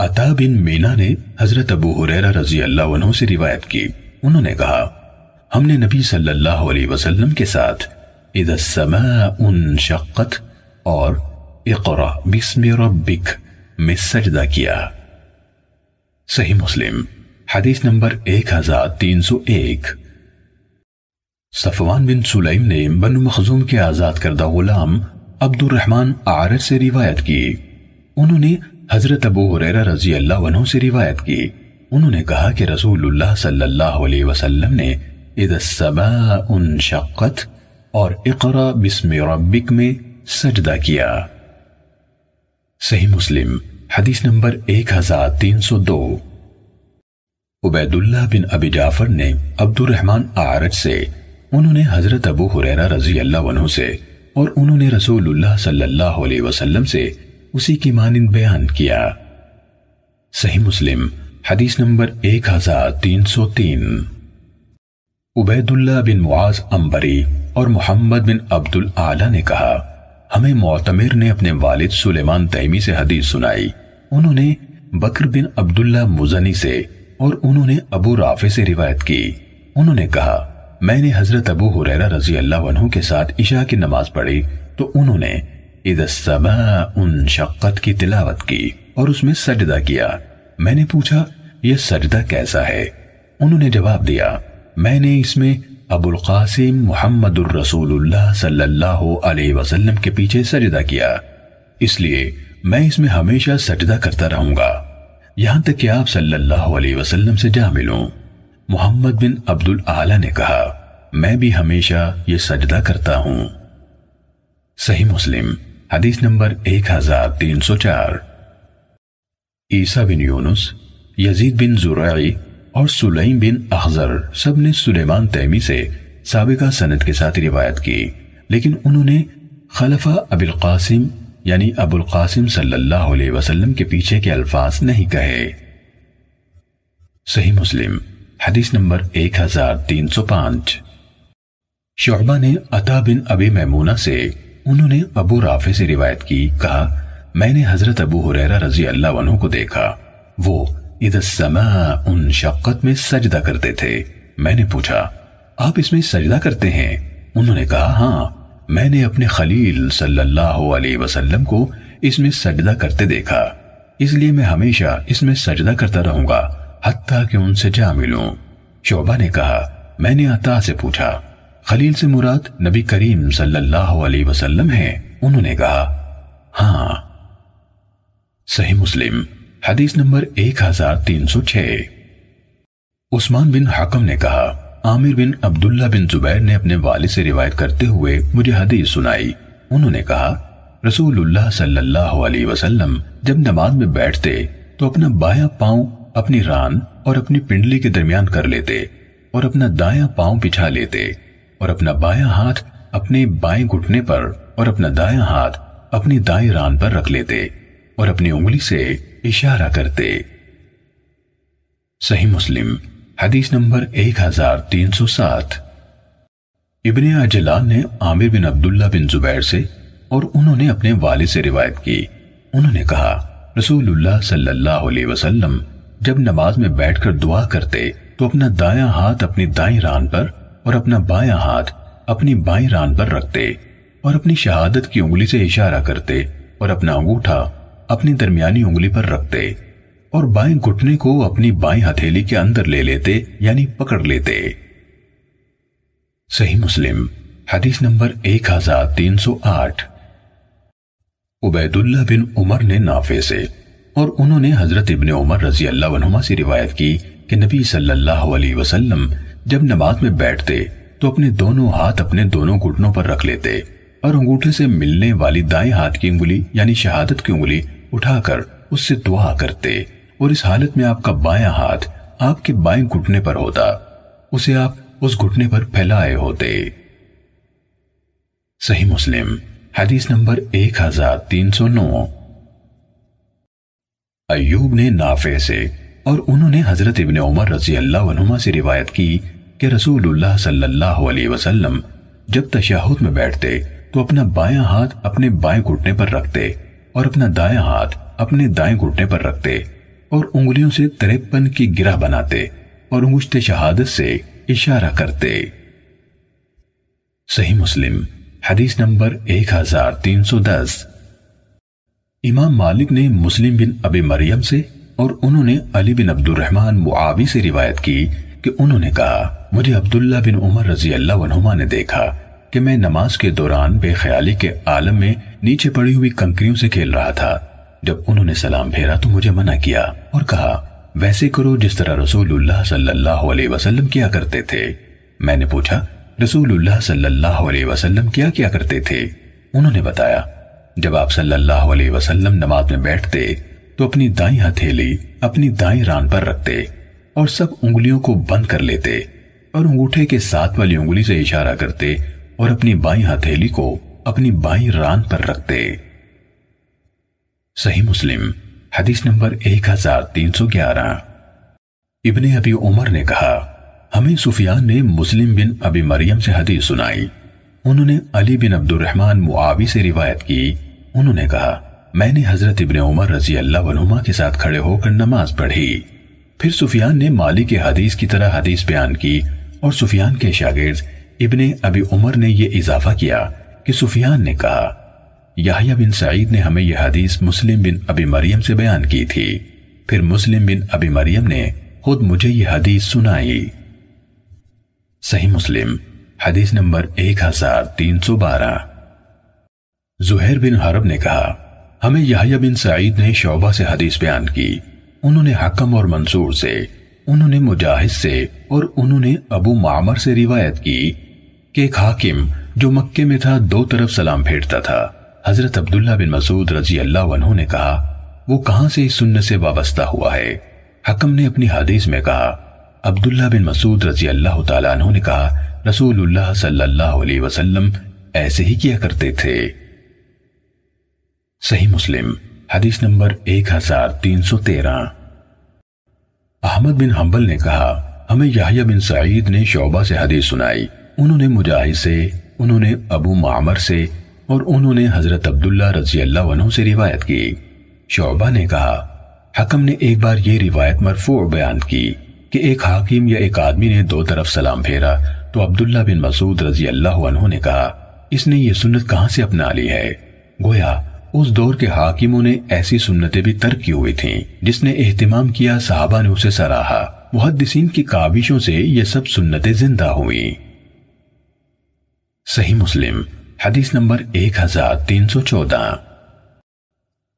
عطا بن مینا نے حضرت ابو حریرہ رضی اللہ عنہ سے روایت کی۔ انہوں نے کہا، ہم نے نبی صلی اللہ علیہ وسلم کے ساتھ اذا السماء انشقت اور اقرا بسم ربک میں سجدہ کیا۔ صحیح مسلم، حدیث نمبر ایک ہزار تین سو ایک۔ صفوان بن سلیم نے بن مخزوم کے آزاد کردہ غلام عبد الرحمن عارج سے روایت کی۔ انہوں نے حضرت ابو حریرہ رضی اللہ عنہ سے روایت کی۔ انہوں نے کہا کہ رسول اللہ صلی اللہ علیہ وسلم نے اذا السماء انشقت اور اقرا بسم ربک میں سجدہ کیا۔ صحیح مسلم، حدیث نمبر ایک ہزار تین سو دو۔ عبید اللہ بن ابی جعفر نے عبد الرحمن آرج سے انہوں نے حضرت ابو حریرہ رضی اللہ عنہ سے اور انہوں نے رسول اللہ صلی اللہ علیہ وسلم سے اسی کی مانند بیان کیا۔ صحیح مسلم، حدیث نمبر ایک ہزار تین سو تین۔ عبید اللہ بن معاذ امبری اور محمد بن عبد العلی نے کہا، ہمیں معتمر نے اپنے والد سلیمان تیمی سے حدیث سنائی۔ انہوں نے بکر بن عبداللہ مزنی سے اور انہوں نے ابو رافع سے روایت کی۔ انہوں نے کہا، میں نے حضرت ابو حریرہ رضی اللہ عنہ کے ساتھ عشاء کی نماز پڑھی تو انہوں نے اذا السماء انشقت کی تلاوت کی اور اس میں سجدہ کیا۔ میں نے پوچھا، یہ سجدہ کیسا ہے؟ انہوں نے جواب دیا، میں نے اس میں ابو القاسم محمد الرسول اللہ صلی اللہ علیہ وسلم کے پیچھے سجدہ کیا۔ اس لیے میں اس میں ہمیشہ سجدہ کرتا رہوں گا۔ یہاں تک کہ آپ صلی اللہ علیہ وسلم سے جا ملوں۔ محمد بن عبد العلی نے کہا، میں بھی ہمیشہ یہ سجدہ کرتا ہوں۔ صحیح مسلم۔ حدیث نمبر ایک ہزار تین سو چار۔ عیسیٰ بن یونس، یزید بن زرعی اور سلیم بن اخذر سب نے سلیمان تیمی سے سابقہ سند کے ساتھ روایت کی، لیکن انہوں نے خلفہ اب القاسم یعنی ابو القاسم صلی اللہ علیہ وسلم کے پیچھے کے الفاظ نہیں کہے۔ صحیح مسلم، حدیث نمبر ایک ہزار تین سو پانچ۔ شعبہ نے عطا بن ابی میمونہ سے انہوں نے ابو رافع سے روایت کی، کہا، میں نے حضرت ابو حریرہ رضی اللہ عنہ کو دیکھا۔ وہ اذا السماء انشقت میں سجدہ کرتے تھے۔ میں نے پوچھا، آپ اس میں سجدہ کرتے ہیں؟ انہوں نے کہا ہاں میں نے اپنے خلیل صلی اللہ علیہ وسلم کو اس میں سجدہ کرتے دیکھا۔ اس لیے میں ہمیشہ اس میں سجدہ کرتا رہوں گا، حتیٰ کہ ان سے جا ملوں۔ شعبہ نے کہا، میں نے عطا سے پوچھا خلیل سے مراد نبی کریم صلی اللہ علیہ وسلم ہیں۔ انہوں نے کہا ہاں صحیح مسلم، حدیث نمبر ایک ہزار تین سو چھ۔ عثمان بن حکم نے کہا، عامر بن عبداللہ بن زبیر نے اپنے والد سے روایت کرتے ہوئے مجھے حدیث سنائی۔ انہوں نے کہا، رسول اللہ صلی اللہ علیہ وسلم جب نماز میں بیٹھتے تو اپنا بایاں پاؤں اپنی ران اور اپنی پنڈلی کے درمیان کر لیتے اور اپنا دایاں پاؤں پچھا لیتے۔ اور اپنا بایاں ہاتھ اپنے بائیں گھٹنے پر اور اپنا دایاں ہاتھ اپنی دائیں ران پر رکھ لیتے اور اپنی انگلی سے اشارہ کرتے۔ صحیح مسلم، حدیث نمبر ایک ہزار تین سو سات۔ ابن اجلان نے عامر بن عبداللہ بن زبیر سے اور انہوں نے اپنے والد سے روایت کی۔ انہوں نے کہا، رسول اللہ صلی اللہ علیہ وسلم جب نماز میں بیٹھ کر دعا کرتے تو اپنا دایاں ہاتھ اپنی دائیں ران پر اور اپنا بایاں ہاتھ اپنی بائیں ران پر رکھتے اور اپنی شہادت کی انگلی سے اشارہ کرتے اور اپنا انگوٹھا اپنی درمیانی انگلی پر رکھتے اور بائیں گھٹنے کو اپنی بائیں ہتھیلی کے اندر لے لیتے یعنی پکڑ لیتے۔ صحیح مسلم، حدیث نمبر ایک ہزار تین سو آٹھ۔ عبید اللہ بن عمر نے نافع سے اور انہوں نے حضرت ابن عمر رضی اللہ عنہما سے روایت کی کہ نبی صلی اللہ علیہ وسلم جب نماز میں بیٹھتے تو اپنے دونوں ہاتھ اپنے دونوں گھٹنوں پر رکھ لیتے اور انگوٹھے سے ملنے والی دائیں ہاتھ کی انگلی یعنی شہادت کی انگلی اٹھا کر اس سے دعا کرتے اور اس حالت میں آپ کا بایاں ہاتھ آپ کے بائیں گھٹنے پر ہوتا، اسے آپ اس گھٹنے پر پھیلائے ہوتے۔ صحیح مسلم، حدیث نمبر ایک ہزار تین سو نو۔ ایوب نے نافع سے اور انہوں نے حضرت ابن عمر رضی اللہ عنہما سے روایت کی کہ رسول اللہ صلی اللہ علیہ وسلم جب تشاہد میں بیٹھتے تو اپنا بایاں ہاتھ اپنے بائیں گھٹنے پر رکھتے اور اپنا دائیں ہاتھ اپنے دائیں گھٹنے پر رکھتے اور انگلیوں سے تریپن کی گرہ بناتے اور انگشت شہادت سے اشارہ کرتے۔ صحیح مسلم، حدیث نمبر ایک ہزار تین سو دس۔ امام مالک نے مسلم بن ابی مریم سے اور انہوں نے علی بن عبد الرحمن معاوی سے روایت کی کہ انہوں نے کہا، مجھے عبداللہ بن عمر رضی اللہ عنہما نے دیکھا کہ میں نماز کے دوران بے خیالی کے عالم میں نیچے پڑی ہوئی کنکریوں سے کھیل رہا تھا۔ جب انہوں نے سلام پھیرا تو مجھے منع کیا اور کہا، ویسے کرو جس طرح رسول اللہ صلی اللہ علیہ وسلم کیا کرتے تھے۔ میں نے پوچھا رسول اللہ صلی اللہ علیہ وسلم کیا کیا کرتے تھے؟ انہوں نے بتایا، جب آپ صلی اللہ علیہ وسلم نماز میں بیٹھتے تو اپنی دائیں ہتھیلی اپنی دائیں ران پر رکھتے اور سب انگلیوں کو بند کر لیتے اور انگوٹھے کے ساتھ والی انگلی سے اشارہ کرتے اور اپنی بائیں ہتھیلی کو اپنی بائیں ران پر رکھتے۔ صحیح مسلم، حدیث نمبر ایک ہزار تین سو گیارہ۔ ابن ابی عمر نے کہا، ہمیں سفیان نے مسلم بن ابی مریم سے حدیث سنائی۔ انہوں نے علی بن عبد الرحمن معاوی سے روایت کی۔ انہوں نے کہا میں نے حضرت ابن عمر رضی اللہ عنہما کے ساتھ کھڑے ہو کر نماز پڑھی۔ پھر سفیان نے مالی کے حدیث کی طرح حدیث بیان کی اور سفیان کے شاگرد ابن ابی عمر نے یہ اضافہ کیا کہ سفیان نے کہا، یحییٰ بن سعید نے ہمیں یہ حدیث مسلم بن ابی مریم سے بیان کی تھی۔ پھر مسلم بن ابی مریم نے خود مجھے یہ حدیث سنائی۔ صحیح مسلم، حدیث نمبر ایک ہزار تین سو بارہ۔ زہیر بن حرب نے کہا ہمیں یحییٰ بن سعید نے شعبہ سے حدیث بیان کی۔ انہوں نے حکم اور منصور سے، انہوں نے مجاہد سے اور انہوں نے ابو معمر سے روایت کی کہ ایک حاکم جو مکے میں تھا، دو طرف سلام پھیرتا تھا۔ حضرت عبداللہ بن مسعود رضی اللہ عنہ نے کہا، وہ کہاں سے اس سنت سے وابستہ ہوا ہے؟ حکم نے اپنی حدیث میں کہا، عبداللہ بن مسعود رضی اللہ تعالیٰ عنہ نے کہا، رسول اللہ صلی اللہ علیہ وسلم ایسے ہی کیا کرتے تھے۔ صحیح مسلم، حدیث نمبر ایک ہزار تین سو تیرہ۔ احمد بن حنبل نے کہا، ہمیں یحییٰ بن سعید نے شعبہ سے حدیث سنائی۔ انہوں نے مجاہد سے، انہوں نے ابو معمر سے اور انہوں نے حضرت عبداللہ رضی اللہ عنہ سے روایت کی۔ شعبہ نے کہا، حکم نے ایک بار یہ روایت مرفوع بیان کی کہ ایک حاکم یا ایک آدمی نے دو طرف سلام پھیرا تو عبداللہ بن مسعود رضی اللہ عنہ نے کہا، اس نے یہ سنت کہاں سے اپنا لی ہے؟ گویا اس دور کے حاکموں نے ایسی سنتیں بھی ترک کی ہوئی تھیں، جس نے اہتمام کیا صحابہ نے اسے سراہا۔ محدثین کی کاوشوں سے یہ سب سنتیں زندہ ہوئی صحیح مسلم، حدیث نمبر ایک ہزار تین سو چودہ۔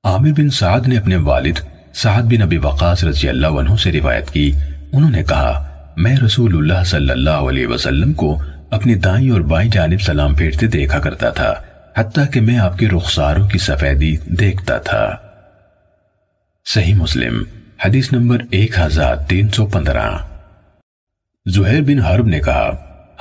عامر بن سعد نے اپنے والد سعد بن ابی وقاص رضی اللہ عنہ سے روایت کی۔ انہوں نے کہا، میں رسول اللہ صلی اللہ علیہ وسلم کو اپنی دائیں اور بائیں جانب سلام پھیرتے دیکھا کرتا تھا۔ حتیٰ کہ میں آپ کے رخساروں کی سفیدی دیکھتا تھا۔ صحیح مسلم، حدیث نمبر ایک ہزار تین سو پندرہ۔ زہیر بن حرب نے کہا،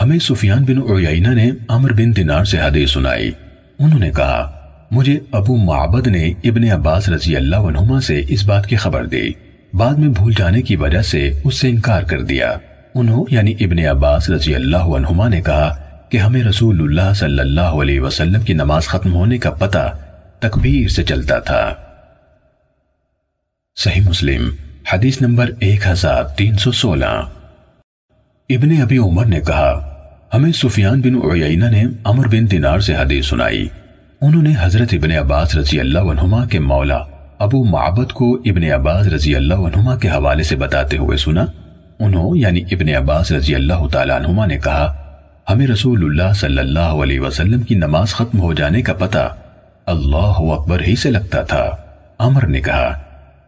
ہمیں سفیان بن عیینہ نے عمر بن دینار سے حدیث سنائی۔ انہوں نے کہا، مجھے ابو معبد نے ابن عباس رضی اللہ عنہما سے اس بات کی خبر دی۔ بعد میں بھول جانے کی وجہ سے اس سے انکار کر دیا۔ انہوں یعنی ابن عباس رضی اللہ عنہما نے کہا کہ ہمیں رسول اللہ صلی اللہ علیہ وسلم کی نماز ختم ہونے کا پتہ تکبیر سے چلتا تھا۔ صحیح مسلم، حدیث نمبر ایک ہزار تین سو سولہ۔ ابن ابی عمر نے کہا، ہمیں سفیان بن عیینہ نے عمر بن دینار سے حدیث سنائی۔ انہوں نے حضرت ابن عباس رضی اللہ عنہما کے مولا ابو معبد کو ابن عباس رضی اللہ عنہما کے حوالے سے بتاتے ہوئے سنا۔ انہوں یعنی ابن عباس رضی اللہ تعالیٰ عنہما نے کہا ہمیں رسول اللہ صلی اللہ علیہ وسلم کی نماز ختم ہو جانے کا پتہ اللہ اکبر ہی سے لگتا تھا۔ عمر نے کہا،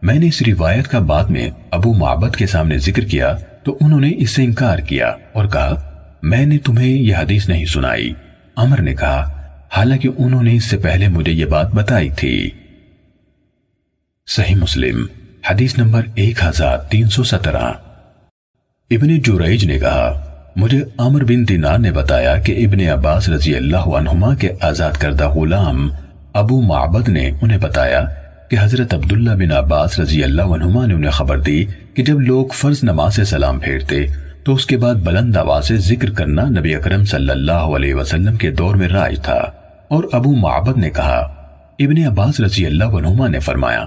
میں نے اس روایت کا بعد میں ابو معبد کے سامنے ذکر کیا تو انہوں نے اس سے انکار کیا اور کہا، میں نے تمہیں یہ حدیث نہیں سنائی۔ عمر نے کہا، حالانکہ انہوں نے اس سے پہلے مجھے یہ بات بتائی تھی۔ صحیح مسلم، حدیث نمبر ایک ہزار تین سو سترہ۔ ابن جوریج نے کہا مجھے عمر بن دینار نے بتایا کہ ابن عباس رضی اللہ عنہما کے آزاد کردہ غلام ابو معبد نے انہیں بتایا کہ حضرت عبداللہ بن عباس رضی اللہ عنہما نے انہیں خبر دی کہ جب لوگ فرض نماز سے سلام پھیرتے تو اس کے بعد بلند آواز سے ذکر کرنا نبی اکرم صلی اللہ علیہ وسلم کے دور میں رائج تھا۔ اور ابو معبد نے کہا، ابن عباس رضی اللہ عنہما نے فرمایا،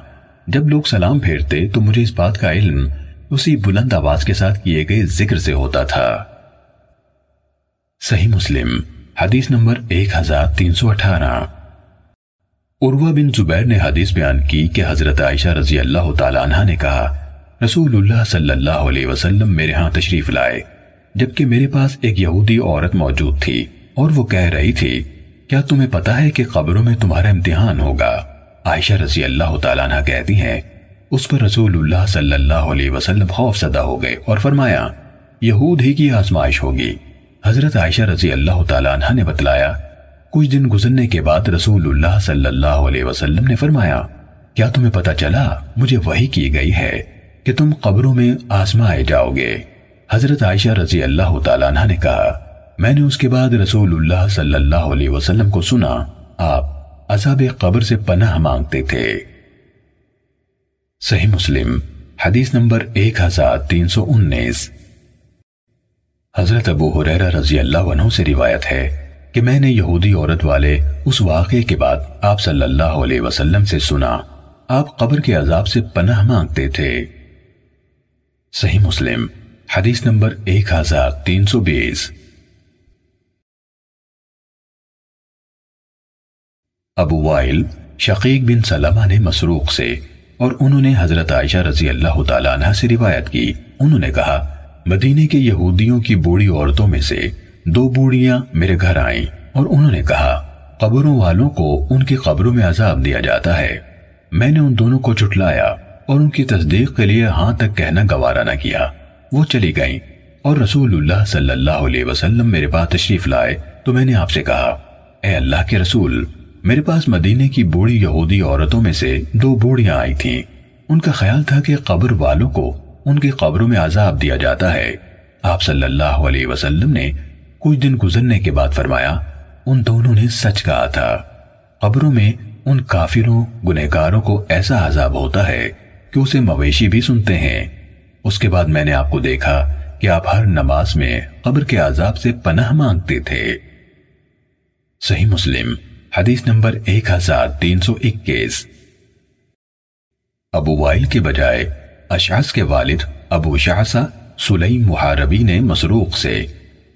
جب لوگ سلام پھیرتے تو مجھے اس بات کا علم اسی بلند آواز کے ساتھ کیے گئے ذکر سے ہوتا تھا۔ صحیح مسلم، حدیث نمبر ایک ہزار تین سو اٹھارہ۔ عروہ بن زبیر نے حدیث بیان کی کہ حضرت عائشہ رضی اللہ تعالیٰ عنہ نے کہا، رسول اللہ صلی اللہ علیہ وسلم میرے ہاں تشریف لائے، جبکہ میرے پاس ایک یہودی عورت موجود تھی، اور وہ کہہ رہی تھی، کیا تمہیں پتا ہے کہ قبروں میں تمہارا امتحان ہوگا؟ عائشہ رضی اللہ تعالیٰ عنہ کہتی ہیں، اس پر رسول اللہ صلی اللہ علیہ وسلم خوف زدہ ہو گئے اور فرمایا، یہود ہی کی آزمائش ہوگی۔ حضرت عائشہ رضی اللہ تعالیٰ عنہ نے بتلایا، کچھ دن گزرنے کے بعد رسول اللہ صلی اللہ علیہ وسلم نے فرمایا، کیا تمہیں پتا چلا، مجھے وہی کی گئی ہے کہ تم قبروں میں آزمائے جاؤ گے۔ حضرت عائشہ رضی اللہ تعالیٰ عنہ نے کہا، میں نے اس کے بعد رسول اللہ صلی اللہ علیہ وسلم کو سنا، آپ عذاب قبر سے پناہ مانگتے تھے۔ صحیح مسلم، حدیث نمبر ایک ہزار تین سو انیس۔ حضرت ابو حریرہ رضی اللہ عنہ سے روایت ہے کہ میں نے یہودی عورت والے اس واقعے کے بعد آپ صلی اللہ علیہ وسلم سے سنا، آپ قبر کے عذاب سے پناہ مانگتے تھے۔ صحیح مسلم، حدیث نمبر ایک ہزار تین سو بیس۔ ابو وائل، شقیق بن سلمہ نے مسروق سے اور انہوں نے حضرت عائشہ رضی اللہ تعالیٰ عنہ سے روایت کی، انہوں نے کہا مدینے کے یہودیوں کی بوڑھی عورتوں میں سے دو بوڑیاں میرے گھر آئیں اور انہوں نے کہا، قبروں والوں کو ان کی قبروں میں عذاب دیا جاتا ہے۔ میں نے ان دونوں کو چٹلایا اور ان کی تصدیق کے لیے ہاں تک کہنا گوارا نہ کیا۔ وہ چلی گئیں اور رسول اللہ صلی اللہ علیہ وسلم میرے پاس تشریف لائے تو میں نے آپ سے کہا، اے اللہ کے رسول، میرے پاس مدینے کی بوڑھی یہودی عورتوں میں سے دو بوڑیاں آئی تھیں۔ ان کا خیال تھا کہ قبر والوں کو ان کی قبروں میں عذاب دیا جاتا ہے۔ آپ صلی اللہ علیہ وسلم نے کچھ دن گزرنے کے بعد فرمایا، ان دونوں نے سچ کہا تھا۔ قبروں میں ان کافروں، گنہگاروں کو ایسا عذاب ہوتا ہے کہ اسے مویشی بھی سنتے ہیں۔ اس کے بعد میں نے آپ کو دیکھا کہ آپ ہر نماز میں قبر کے عذاب سے پناہ مانگتے تھے۔ صحیح مسلم، حدیث نمبر ایک ہزار تین سو اکیس۔ ابو وائل کے بجائے اشعث کے والد ابو شعصہ سلیم محاربی نے مسروق سے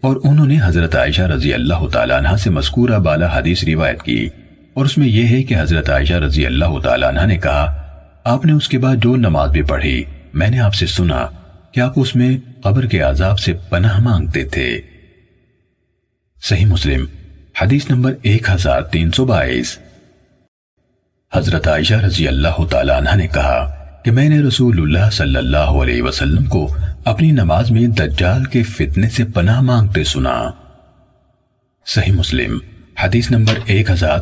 اور انہوں نے حضرت عائشہ رضی اللہ تعالیٰ عنہ سے مذکورہ بالا حدیث روایت کی اور اس میں یہ ہے کہ حضرت عائشہ رضی اللہ تعالیٰ عنہ نے کہا، آپ نے اس کے بعد جو نماز بھی پڑھی، میں نے آپ سے سنا کہ آپ اس میں قبر کے عذاب سے پناہ مانگتے تھے۔ صحیح مسلم، حدیث نمبر ایک ہزار تین سو بائیس۔ حضرت عائشہ رضی اللہ تعالیٰ عنہ نے کہا کہ میں نے رسول اللہ صلی اللہ علیہ وسلم کو اپنی نماز میں دجال کے فتنے سے پناہ مانگتے سنا۔ صحیح مسلم، حدیث نمبر ایک ہزار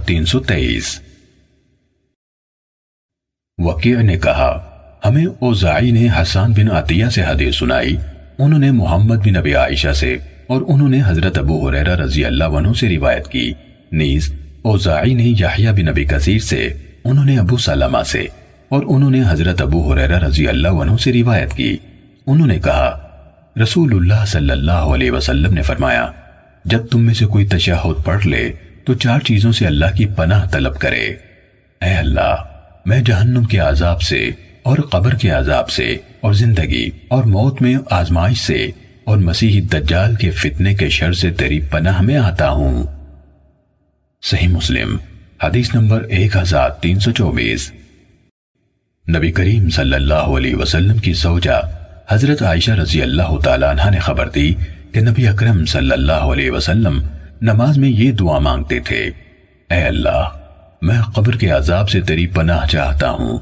نے کہا، ہمیں اوزائی نے حسان بن عطیہ سے حدیث سنائی، انہوں نے محمد بن ابی عائشہ سے، اور انہوں نے حضرت ابو حریرہ رضی اللہ عنہ سے روایت کی۔ نیز اوزائی نے یحییٰ بن ابی کثیر سے، انہوں نے ابو سلمہ سے۔ اور انہوں نے حضرت ابو حریرہ رضی اللہ عنہ سے روایت کی۔ انہوں نے کہا، رسول اللہ صلی اللہ علیہ وسلم نے فرمایا، جب تم میں سے کوئی تشہد پڑھ لے، تو چار چیزوں سے اللہ کی پناہ طلب کرے۔ اے اللہ، میں جہنم کے عذاب سے اور قبر کے عذاب سے اور زندگی اور موت میں آزمائش سے اور مسیح دجال کے فتنے کے شر سے تیری پناہ میں آتا ہوں۔ صحیح مسلم، حدیث نمبر ایک ہزار تین سو چوبیس۔ نبی کریم صلی اللہ علیہ وسلم کی سوجہ حضرت عائشہ رضی اللہ تعالیٰ عنہ نے خبر دی کہ نبی اکرم صلی اللہ علیہ وسلم نماز میں یہ دعا مانگتے تھے، اے اللہ، میں قبر کے عذاب سے تیری پناہ چاہتا ہوں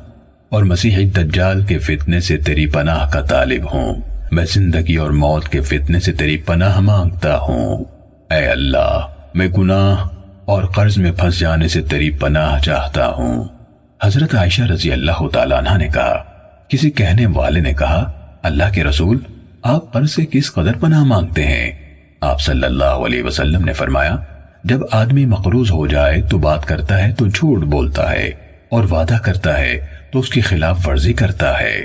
اور مسیح دجال کے فتنے سے تیری پناہ کا طالب ہوں۔ میں زندگی اور موت کے فتنے سے تیری پناہ مانگتا ہوں۔ اے اللہ، میں گناہ اور قرض میں پھنس جانے سے تیری پناہ چاہتا ہوں۔ حضرت عائشہ رضی اللہ تعالیٰ عنہ نے کہا، کسی کہنے والے نے کہا، اللہ کے رسول، آپ قرض سے کس قدر پناہ مانگتے ہیں؟ آپ صلی اللہ علیہ وسلم نے فرمایا، جب آدمی مقروض ہو جائے تو بات کرتا ہے تو جھوٹ بولتا ہے، اور وعدہ کرتا ہے تو اس کی خلاف ورزی کرتا ہے۔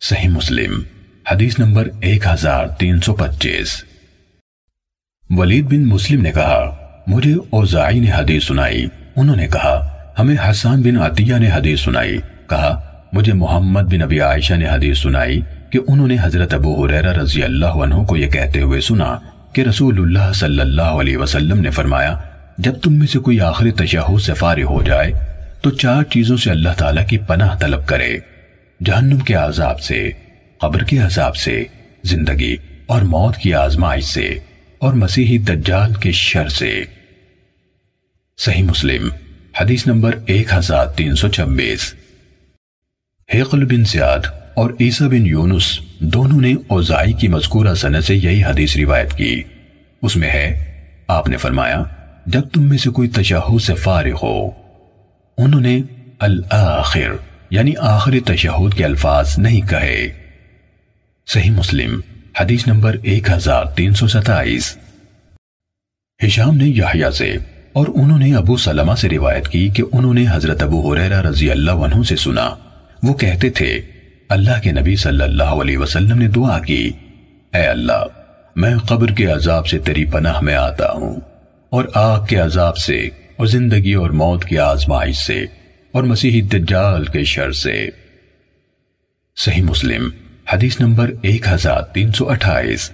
صحیح مسلم، حدیث نمبر ایک ہزار تین سو پچیس۔ ولید بن مسلم نے کہا، مجھے اوزائی نے حدیث سنائی، انہوں نے کہا ہمیں حسان بن عطیہ نے حدیث سنائی۔ کہا، مجھے محمد بن ابی عائشہ نے حدیث سنائی کہ انہوں نے حضرت ابو حریرہ رضی اللہ عنہ کو یہ کہتے ہوئے سنا کہ رسول اللہ صلی اللہ علیہ وسلم نے فرمایا، جب تم میں سے کوئی آخری تشہد سے فارغ ہو جائے، تو چار چیزوں سے اللہ تعالیٰ کی پناہ طلب کرے۔ جہنم کے عذاب سے، قبر کے عذاب سے، زندگی اور موت کی آزمائش سے، اور مسیحی دجال کے شر سے۔ صحیح مسلم۔ حدیث نمبر ایک ہزار تین سو چھبیس۔ بن زیاد اور عیسیٰ بن یونس دونوں نے اوزائی کی مذکورہ سنت سے یہی حدیث روایت کی۔ اس میں ہے، آپ نے فرمایا، جب تم میں سے کوئی تشہد سے فارغ ہو، انہوں نے الآخر یعنی آخری تشہد کے الفاظ نہیں کہے۔ صحیح مسلم، حدیث نمبر ایک ہزار تین سو ستائیس۔ ہشام نے یحییٰ سے اور انہوں نے ابو سلمہ سے روایت کی کہ انہوں نے حضرت ابو حریرہ رضی اللہ عنہ سے سنا۔ وہ کہتے تھے، اللہ کے نبی صلی اللہ علیہ وسلم نے دعا کی، اے اللہ، میں قبر کے عذاب سے تیری پناہ میں آتا ہوں اور آگ کے عذاب سے اور زندگی اور موت کی آزمائش سے اور مسیحی دجال کے شر سے۔ صحیح مسلم، حدیث نمبر ایک ہزار تین سو اٹھائیس۔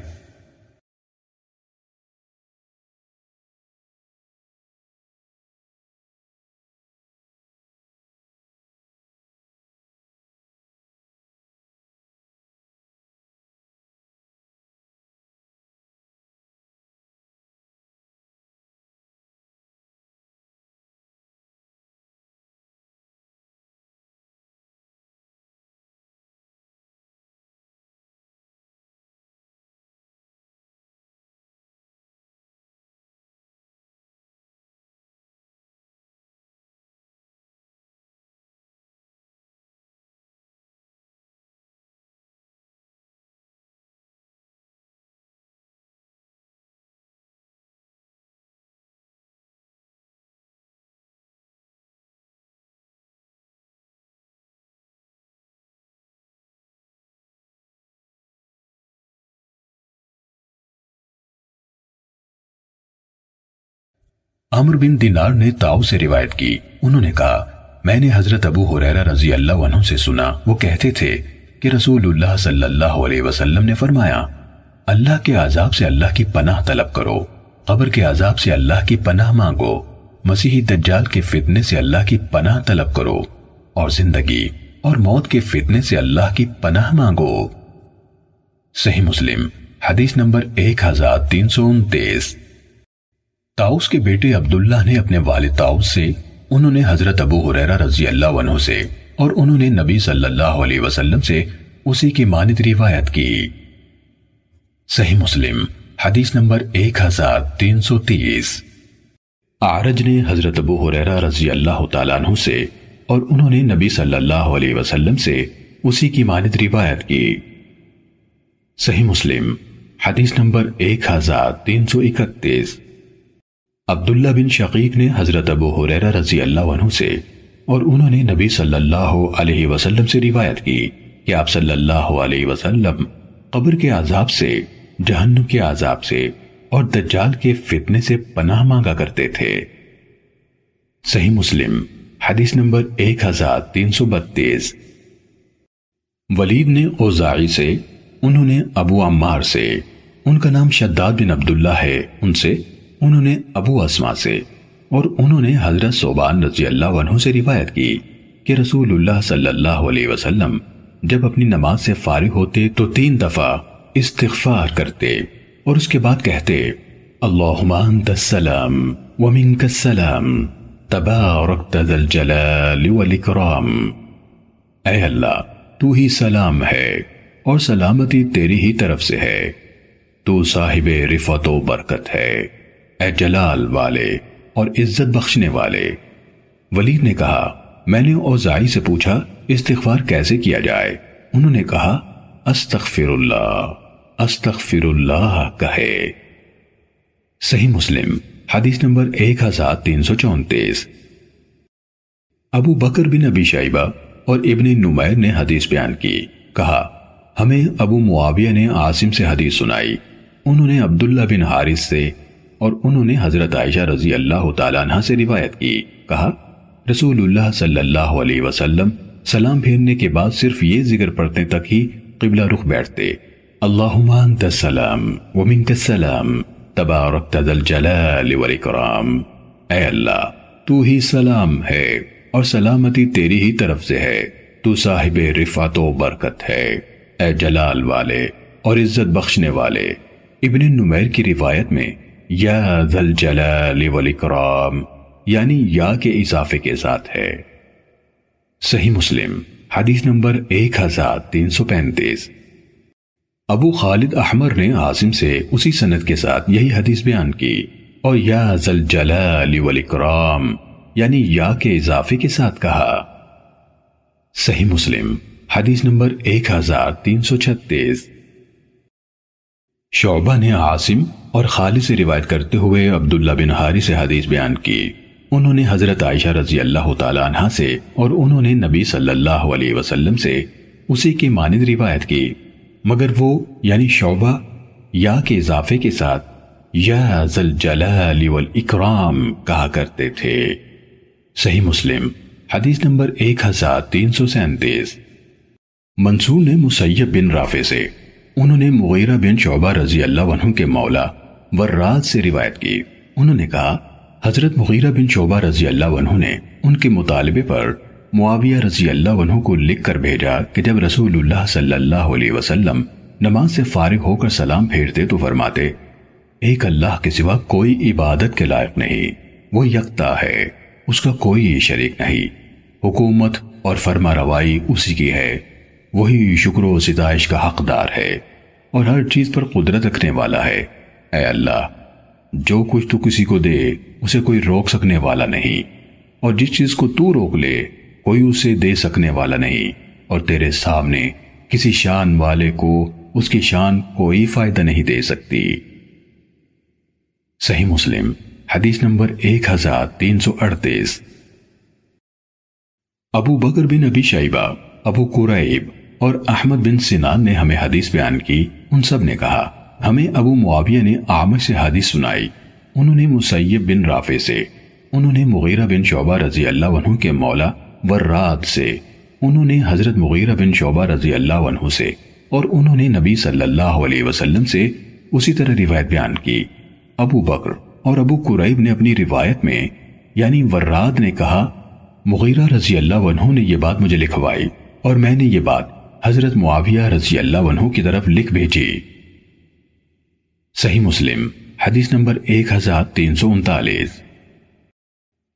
عمر بن دینار نے تاؤ سے روایت کی۔ انہوں نے کہا، میں نے حضرت ابو حریرہ رضی اللہ عنہ سے سنا۔ وہ کہتے تھے کہ رسول اللہ صلی اللہ علیہ وسلم نے فرمایا، اللہ کے عذاب سے اللہ کی پناہ طلب کرو۔ قبر کے عذاب سے اللہ کی پناہ مانگو۔ مسیحی دجال کے فتنے سے اللہ کی پناہ طلب کرو۔ اور زندگی اور موت کے فتنے سے اللہ کی پناہ مانگو۔ صحیح مسلم، حدیث نمبر ایک ہزار تین سو انتیس۔ تاؤس کے بیٹے عبداللہ نے اپنے والد تاؤس سے، انہوں نے حضرت ابو حریرہ رضی اللہ عنہ سے، اور انہوں نے نبی صلی اللہ علیہ وسلم سے اسی کی مانت روایت کی۔ صحیح مسلم، حدیث نمبر ایک ہزار تین سو تیس۔ آرج نے حضرت ابو حریرہ رضی اللہ تعالیٰ عنہ سے، اور انہوں نے نبی صلی اللہ علیہ وسلم سے اسی کی مانت روایت کی۔ صحیح مسلم، حدیث نمبر ایک ہزار تین سو اکتیس۔ عبداللہ بن شقیق نے حضرت ابو حریرہ رضی اللہ عنہ سے اور انہوں نے نبی صلی اللہ علیہ وسلم سے روایت کی کہ آپ صلی اللہ علیہ وسلم قبر کے عذاب سے، جہنم کے عذاب سے اور دجال کے فتنے سے پناہ مانگا کرتے تھے۔ صحیح مسلم، حدیث نمبر ایک ہزار تین سو بتیس۔ ولید نے اوزاعی سے، انہوں نے ابو عمار سے، ان کا نام شداد بن عبداللہ ہے، ان سے انہوں نے ابو اسما سے اور انہوں نے حضرت صوبان رضی اللہ عنہ سے روایت کی کہ رسول اللہ صلی اللہ علیہ وسلم جب اپنی نماز سے فارغ ہوتے تو تین دفعہ استغفار کرتے اور اس کے بعد کہتے، اللہم انت السلام ومنک السلام تبارک ذا الجلال والاکرام اے اللہ، تو ہی سلام ہے اور سلامتی تیری ہی طرف سے ہے، تو صاحب رفت و برکت ہے۔ اے جلال والے اور عزت بخشنے والے۔ ولید نے کہا، میں نے اوزائی سے پوچھا، استغفار کیسے کیا جائے؟ انہوں نے کہا، استغفر اللہ استغفر اللہ کہے۔ صحیح مسلم، حدیث نمبر ایک ہزار تین سو چونتیس۔ ابو بکر بن ابی شائبہ اور ابن نمیر نے حدیث بیان کی۔ کہا، ہمیں ابو معاویہ نے عاصم سے حدیث سنائی۔ انہوں نے عبداللہ بن حارث سے اور انہوں نے حضرت عائشہ رضی اللہ تعالیٰ عنہ سے روایت کی۔ کہا، رسول اللہ صلی اللہ علیہ وسلم سلام پھیرنے کے بعد صرف یہ ذکر پڑھنے تک ہی قبلہ رخ بیٹھتے۔ اللہم انت السلام ومنک السلام تبارک تذل جلال والاکرام اے اللہ، تو ہی سلام ہے اور سلامتی تیری ہی طرف سے ہے۔ تو صاحب رفعت و برکت ہے، اے جلال والے اور عزت بخشنے والے۔ ابن نمیر کی روایت میں یا ذل جلال والاکرام یعنی یا کے اضافے کے ساتھ ہے۔ صحیح مسلم، حدیث نمبر ایک ہزار تین سو پینتیس۔ ابو خالد احمر نے عاصم سے اسی سند کے ساتھ یہی حدیث بیان کی، اور یا ذل جلال والاکرام یعنی یا کے اضافے کے ساتھ کہا۔ صحیح مسلم، حدیث نمبر ایک ہزار تین سو چھتیس۔ شعبہ نے عاصم اور خالد سے روایت کرتے ہوئے عبداللہ بن حاری سے حدیث بیان کی۔ انہوں نے حضرت عائشہ رضی اللہ تعالیٰ عنہ سے اور انہوں نے نبی صلی اللہ علیہ وسلم سے اسی کی مانند روایت کی۔ مگر وہ یعنی شعبہ، یا کے اضافے کے ساتھ یا ذل جلال والاکرام کہا کرتے تھے۔ صحیح مسلم، حدیث نمبر ایک ہزار تین سو سینتیس۔ منصور نے مسیب بن رافع سے انہوں نے مغیرہ بن شعبہ رضی اللہ عنہ کے مولا وراد سے روایت کی۔ انہوں نے کہا، حضرت مغیرہ بن شعبہ رضی اللہ عنہ نے ان کے مطالبے پر معاویہ رضی اللہ عنہ کو لکھ کر بھیجا کہ جب رسول اللہ صلی اللہ علیہ وسلم نماز سے فارغ ہو کر سلام پھیرتے تو فرماتے، ایک اللہ کے سوا کوئی عبادت کے لائق نہیں، وہ یکتا ہے، اس کا کوئی شریک نہیں، حکومت اور فرما روائی اسی کی ہے۔ وہی شکر و ستائش کا حقدار ہے اور ہر چیز پر قدرت رکھنے والا ہے۔ اے اللہ، جو کچھ تو کسی کو دے، اسے کوئی روک سکنے والا نہیں۔ اور جس چیز کو تو روک لے، کوئی اسے دے سکنے والا نہیں۔ اور تیرے سامنے کسی شان والے کو اس کی شان کوئی فائدہ نہیں دے سکتی۔ صحیح مسلم، حدیث نمبر ایک ہزار تین سو اڑتیس۔ ابو بکر بن ابی شیبہ، ابو قرائب اور احمد بن سنان نے ہمیں حدیث بیان کی۔ ان سب نے کہا، ہمیں ابو معاویہ نے آمش سے حدیث سنائی۔ انہوں نے مسیب بن رافع سے، انہوں نے مغیرہ بن شعبہ رضی اللہ عنہ کے مولا ورات سے، انہوں نے حضرت مغیرہ بن شعبہ رضی اللہ عنہ سے، اور انہوں نے نبی صلی اللہ علیہ وسلم سے اسی طرح روایت بیان کی۔ ابو بکر اور ابو قریب نے اپنی روایت میں یعنی وراد نے کہا، مغیرہ رضی اللہ عنہ نے یہ بات مجھے لکھوائی، اور میں نے یہ بات حضرت معاویہ رضی اللہ عنہ کی طرف لکھ بھیجی۔ صحیح مسلم، حدیث نمبر ایک ہزار تین سو انتالیس۔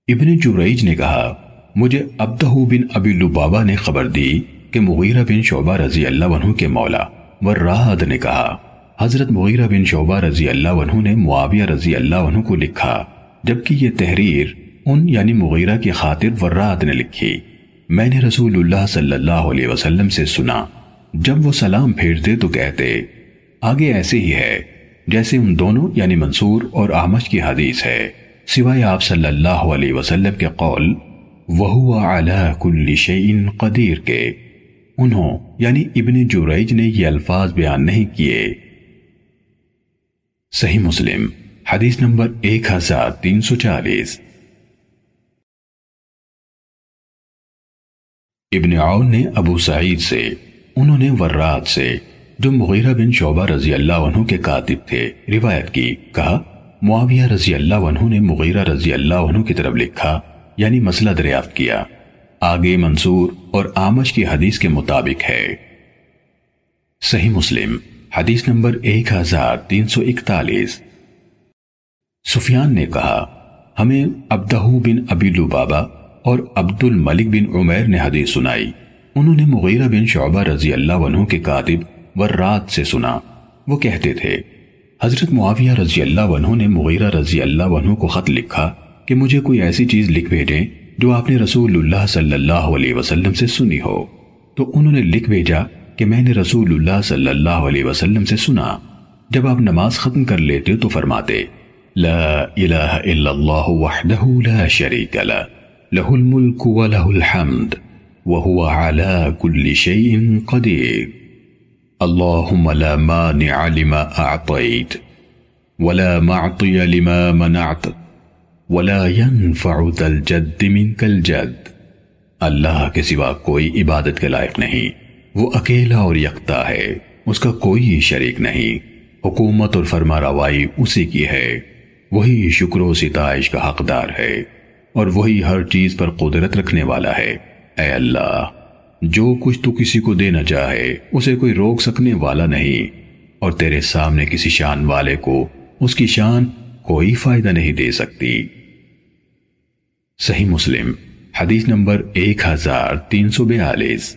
ابن جوریج نے کہا، مجھے عبدہ بن ابی لبابا نے خبر دی کہ مغیرہ بن شعبہ رضی اللہ عنہ کے مولا وراد نے کہا، حضرت مغیرہ بن شعبہ رضی اللہ عنہ نے معاویہ رضی اللہ عنہ کو لکھا، جبکہ یہ تحریر ان یعنی مغیرہ کی خاطر وراد نے لکھی۔ میں نے رسول اللہ صلی اللہ علیہ وسلم سے سنا، جب وہ سلام پھیرتے تو کہتے، آگے ایسے ہی ہے، جیسے ان دونوں یعنی منصور اور آمش کی حدیث ہے، سوائے آپ صلی اللہ علیہ وسلم کے قول وہ عَلَى كُلِّ شَيْءٍ قدیر کے۔ انہوں یعنی ابن جوریج نے یہ الفاظ بیان نہیں کیے۔ صحیح مسلم، حدیث نمبر 1340 ابن عون نے ابو سعید سے، انہوں نے ورات سے، جو مغیرہ بن شعبہ رضی اللہ عنہ کے کاتب تھے، روایت کی، کہا، معاویہ رضی اللہ عنہ نے مغیرہ رضی اللہ عنہ کی طرف لکھا یعنی مسئلہ دریافت کیا۔ آگے منصور اور آمش کی حدیث کے مطابق ہے۔ صحیح مسلم، حدیث نمبر ایک ہزار تین سو اکتالیس۔ سفیان نے کہا، ہمیں عبدہ بن ابی لبابا اور عبد الملک بن عمیر نے حدیث سنائی۔ انہوں نے مغیرہ بن شعبہ رضی اللہ عنہ کے کاتب ورات سے سنا۔ وہ کہتے تھے، حضرت معاویہ رضی اللہ عنہ نے مغیرہ رضی اللہ عنہ کو خط لکھا کہ مجھے کوئی ایسی چیز لکھ بھیجیں جو آپ نے رسول اللہ صلی اللہ علیہ وسلم سے سنی ہو۔ تو انہوں نے لکھ بھیجا کہ میں نے رسول اللہ صلی اللہ علیہ وسلم سے سنا۔ جب آپ نماز ختم کر لیتے تو فرماتے، لا الہ الا اللہ وحدہ لا شریک لہ۔ لہ الملک و لہ الحمد، وهو على كل شيء قدير. اللهم لا مانع لما أعطيت، ولا معطي لما منعت، ولا ينفع ذا الجد منك الجد. اللہ کے سوا کوئی عبادت کے لائق نہیں، وہ اکیلا اور یکتا ہے، اس کا کوئی شریک نہیں۔ حکومت اور فرما روائی اسی کی ہے، وہی شکر و ستائش کا حقدار ہے۔ اور وہی ہر چیز پر قدرت رکھنے والا ہے۔ اے اللہ، جو کچھ تو کسی کو دینا چاہے، اسے کوئی روک سکنے والا نہیں۔ اور تیرے سامنے کسی شان والے کو اس کی شان کوئی فائدہ نہیں دے سکتی۔ صحیح مسلم، حدیث نمبر ایک ہزار تین سو بیالیس۔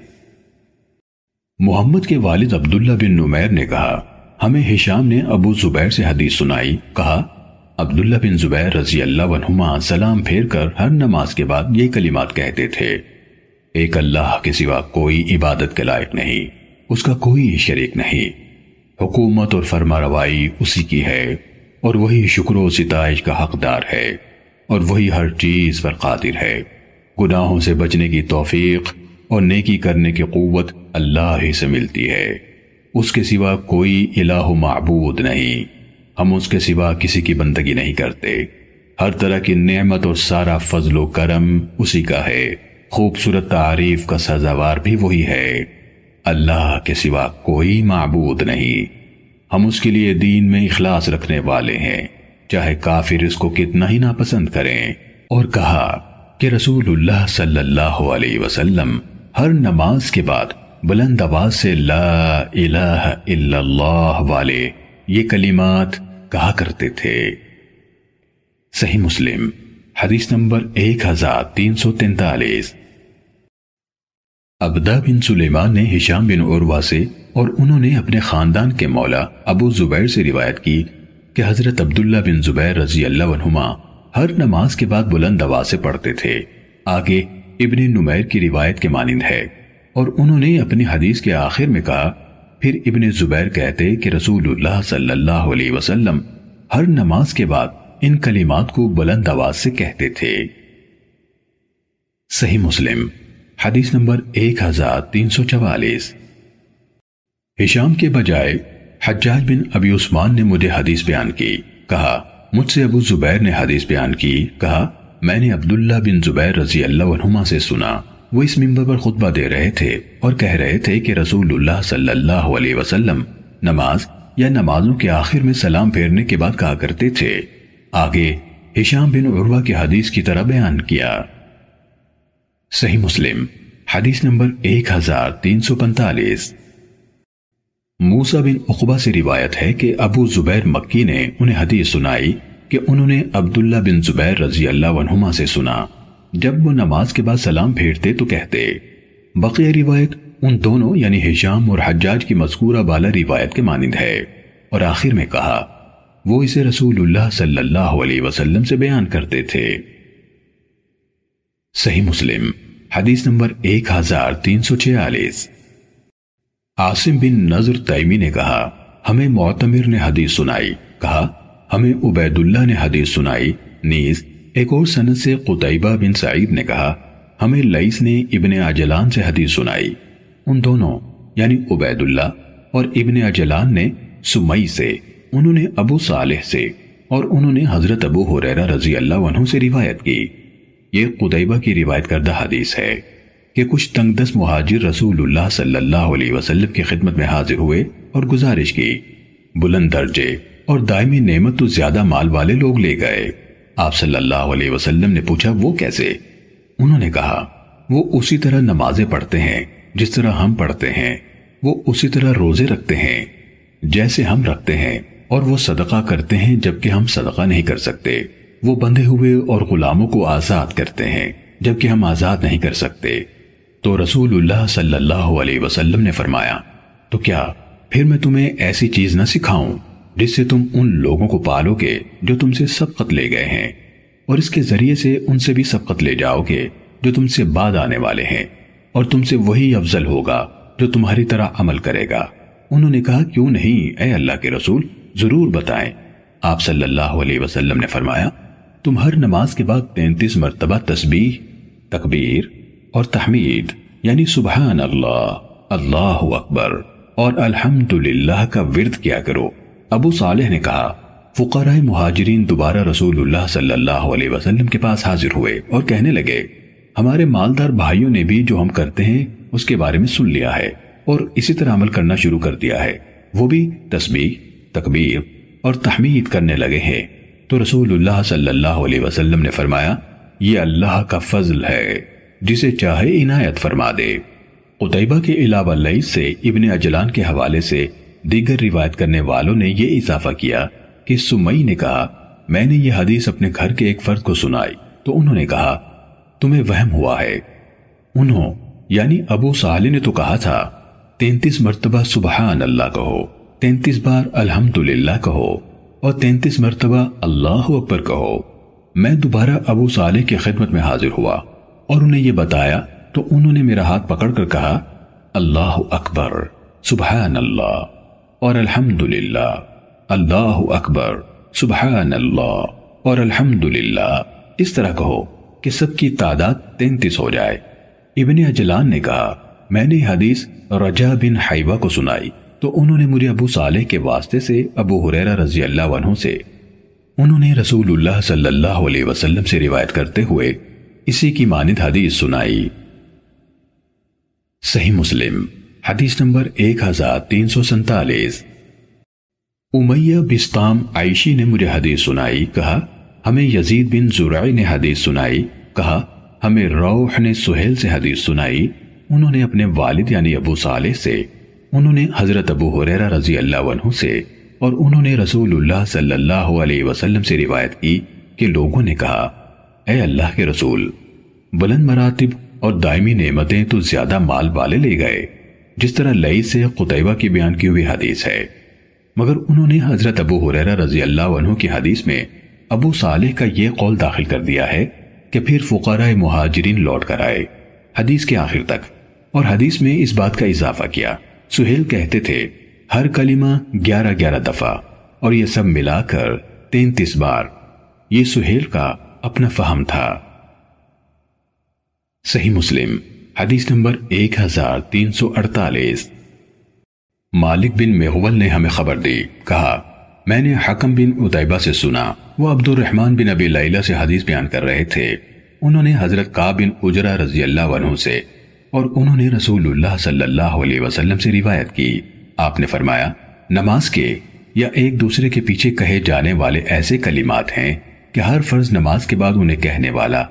محمد کے والد عبداللہ بن نمیر نے کہا، ہمیں ہشام نے ابو زبیر سے حدیث سنائی، کہا عبداللہ بن زبیر رضی اللہ عنہما سلام پھیر کر ہر نماز کے بعد یہ کلمات کہتے تھے۔ ایک اللہ کے سوا کوئی عبادت کے لائق نہیں، اس کا کوئی شریک نہیں۔ حکومت اور فرما روائی اسی کی ہے، اور وہی شکر و ستائش کا حقدار ہے، اور وہی ہر چیز پر قادر ہے۔ گناہوں سے بچنے کی توفیق اور نیکی کرنے کی قوت اللہ ہی سے ملتی ہے۔ اس کے سوا کوئی الہ معبود نہیں۔ ہم اس کے سوا کسی کی بندگی نہیں کرتے۔ ہر طرح کی نعمت اور سارا فضل و کرم اسی کا ہے۔ خوبصورت تعریف کا سزاوار بھی وہی ہے۔ اللہ کے سوا کوئی معبود نہیں۔ ہم اس کے لیے دین میں اخلاص رکھنے والے ہیں۔ چاہے کافر اس کو کتنا ہی ناپسند کریں۔ اور کہا کہ رسول اللہ صلی اللہ علیہ وسلم ہر نماز کے بعد بلند آواز سے لا الہ الا اللہ والے یہ کلمات کہا کرتے تھے۔ صحیح مسلم، حدیث نمبر ایک ہزار تین سو تینتالیس۔ ابدا بن سلیمان نے ہشام بن عروہ سے اور انہوں نے اپنے خاندان کے مولا ابو زبیر سے روایت کی کہ حضرت عبداللہ بن زبیر رضی اللہ عنہما ہر نماز کے بعد بلند آواز سے پڑھتے تھے۔ آگے ابن نمیر کی روایت کے مانند ہے اور انہوں نے اپنی حدیث کے آخر میں کہا پھر ابن زبیر کہتے کہ رسول اللہ صلی اللہ علیہ وسلم ہر نماز کے بعد ان کلمات کو بلند آواز سے کہتے تھے۔ صحیح مسلم، حدیث نمبر ایک ہزار تین سو چوالیس۔ ہشام کے بجائے حجاج بن ابی عثمان نے مجھے حدیث بیان کی، کہا، مجھ سے ابو زبیر نے حدیث بیان کی، کہا، میں نے عبداللہ بن زبیر رضی اللہ عنہما سے سنا۔ وہ اس ممبر پر خطبہ دے رہے تھے اور کہہ رہے تھے کہ رسول اللہ صلی اللہ علیہ وسلم نماز یا نمازوں کے آخر میں سلام پھیرنے کے بعد کہا کرتے تھے۔ آگے ہشام بن عروہ کی حدیث کی طرح بیان کیا۔ صحیح مسلم، حدیث نمبر ایک ہزار تین سو پنتالیس موسیٰ بن اقبا سے روایت ہے کہ ابو زبیر مکی نے انہیں حدیث سنائی کہ انہوں نے عبداللہ بن زبیر رضی اللہ عنہما سے سنا۔ جب وہ نماز کے بعد سلام پھیرتے تو کہتے، بقیہ روایت ان دونوں یعنی ہشام اور حجاج کی مذکورہ بالا روایت کے مانند ہے۔ اور آخر میں کہا، وہ اسے رسول اللہ صلی اللہ علیہ وسلم سے بیان کرتے تھے۔ صحیح مسلم، حدیث نمبر ایک ہزار تین سو چھیالیس۔ عاصم بن نظر تیمی نے کہا، ہمیں معتمر نے حدیث سنائی۔ کہا، ہمیں عبید اللہ نے حدیث سنائی، نیز ایک اور سنت سے قطعبہ بن سعید نے کہا، ہمیں لئیس نے ابن اجلان سے حدیث سنائی۔ ان دونوں یعنی عبید اللہ اور ابن اجلان نے سمئی سے، انہوں نے ابو صالح سے اور انہوں نے حضرت ابو حریرہ رضی اللہ عنہ سے روایت کی۔ یہ قطعبہ کی روایت کردہ حدیث ہے کہ کچھ تنگ دس مہاجر رسول اللہ صلی اللہ علیہ وسلم کی خدمت میں حاضر ہوئے اور گزارش کی۔ بلند درجے اور دائمی نعمت تو زیادہ مال والے لوگ لے گئے۔ آپ صلی اللہ علیہ وسلم نے پوچھا، وہ کیسے؟ انہوں نے کہا، وہ اسی طرح نمازیں پڑھتے ہیں، جس طرح ہم پڑھتے ہیں، وہ اسی طرح روزے رکھتے ہیں، جیسے ہم رکھتے ہیں، اور وہ صدقہ کرتے ہیں جبکہ ہم صدقہ نہیں کر سکتے۔ وہ بندھے ہوئے اور غلاموں کو آزاد کرتے ہیں جبکہ ہم آزاد نہیں کر سکتے۔ تو رسول اللہ صلی اللہ علیہ وسلم نے فرمایا، تو کیا پھر میں تمہیں ایسی چیز نہ سکھاؤں؟ جس سے تم ان لوگوں کو پالو گے جو تم سے سبقت لے گئے ہیں، اور اس کے ذریعے سے ان سے بھی سبقت لے جاؤ گے جو تم سے بعد آنے والے ہیں، اور تم سے وہی افضل ہوگا جو تمہاری طرح عمل کرے گا۔ انہوں نے کہا، کیوں نہیں، اے اللہ کے رسول، ضرور بتائیں۔ آپ صلی اللہ علیہ وسلم نے فرمایا، تم ہر نماز کے بعد تینتیس مرتبہ تسبیح، تکبیر اور تحمید یعنی سبحان اللہ اللہ اکبر، اور الحمدللہ کا ورد کیا کرو۔ ابو صالح نے کہا، فقراء مہاجرین دوبارہ رسول اللہ صلی اللہ علیہ وسلم کے پاس حاضر ہوئے اور کہنے لگے، ہمارے مالدار بھائیوں نے بھی جو ہم کرتے ہیں، اس کے بارے میں سن لیا ہے اور اسی طرح عمل کرنا شروع کر دیا ہے۔ وہ بھی تسبیح، تکبیر اور تحمید کرنے لگے ہیں۔ تو رسول اللہ صلی اللہ علیہ وسلم نے فرمایا، یہ اللہ کا فضل ہے، جسے چاہے عنایت فرما دے۔ قطعبہ کے علاوہ لئی سے ابن اجلان کے حوالے سے دیگر روایت کرنے والوں نے یہ اضافہ کیا کہ سمئی نے کہا، میں نے یہ حدیث اپنے گھر کے ایک فرد کو سنائی۔ تو انہوں نے کہا، تمہیں وہم ہوا ہے۔ انہوں یعنی ابو صالح نے تو کہا تھا، تینتیس مرتبہ سبحان اللہ کہو، تینتیس بار الحمدللہ کہو، اور تینتیس مرتبہ اللہ اکبر کہو۔ میں دوبارہ ابو صالح کی خدمت میں حاضر ہوا، اور انہیں یہ بتایا، تو انہوں نے میرا ہاتھ پکڑ کر کہا، اللہ اکبر، سبحان اللہ۔ اور الحمدللہ، اللہ اکبر، سبحان اللہ، اور الحمدللہ۔ اس طرح کہو کہ سب کی تعداد تینتیس ہو جائے۔ ابن اجلان نے کہا، میں نے حدیث رجا بن حیبہ کو سنائی، تو انہوں نے مجھے ابو صالح کے واسطے سے ابو حریرہ رضی اللہ عنہ سے۔ انہوں نے رسول اللہ صلی اللہ علیہ وسلم سے روایت کرتے ہوئے اسی کی مانند حدیث سنائی۔ صحیح مسلم۔ حدیث نمبر ایک ہزار تین سو سنتالیس۔ امیہ بستام عائشی نے مجھے حدیث سنائی، کہا، ہمیں یزید بن زرعی نے حدیث سنائی، کہا، ہمیں روح نے سہیل سے حدیث سنائی۔ انہوں نے اپنے والد یعنی ابو صالح سے، انہوں نے حضرت ابو حریرہ رضی اللہ عنہ سے، اور انہوں نے رسول اللہ صلی اللہ علیہ وسلم سے روایت کی کہ لوگوں نے کہا، اے اللہ کے رسول، بلند مراتب اور دائمی نعمتیں تو زیادہ مال والے لے گئے۔ جس طرح لئی سے قطعبہ کی بیان کی ہوئی حدیث ہے۔ مگر انہوں نے حضرت ابو حریرہ رضی اللہ عنہ کی حدیث میں ابو صالح کا یہ قول داخل کر دیا ہے کہ پھر فقراء مہاجرین لوٹ کر آئے۔ حدیث کے آخر تک۔ اور حدیث میں اس بات کا اضافہ کیا۔ سہیل کہتے تھے، ہر کلمہ گیارہ گیارہ دفعہ، اور یہ سب ملا کر تینتیس بار۔ یہ سہیل کا اپنا فہم تھا۔ صحیح مسلم۔ حدیث نمبر ایک ہزار تین سو اڑتالیس۔ مالک بن محول نے ہمیں خبر دی، کہا، میں نے حکم بن اتیبہ سے سنا۔ وہ عبد الرحمن بن ابی لیلہ سے حدیث بیان کر رہے تھے۔ انہوں نے حضرت کا بن اجرہ رضی اللہ عنہ سے اور انہوں نے رسول اللہ صلی اللہ علیہ وسلم سے روایت کی۔ آپ نے فرمایا، نماز کے یا ایک دوسرے کے پیچھے کہے جانے والے ایسے کلمات ہیں کہ ہر فرض نماز کے بعد انہیں کہنے والا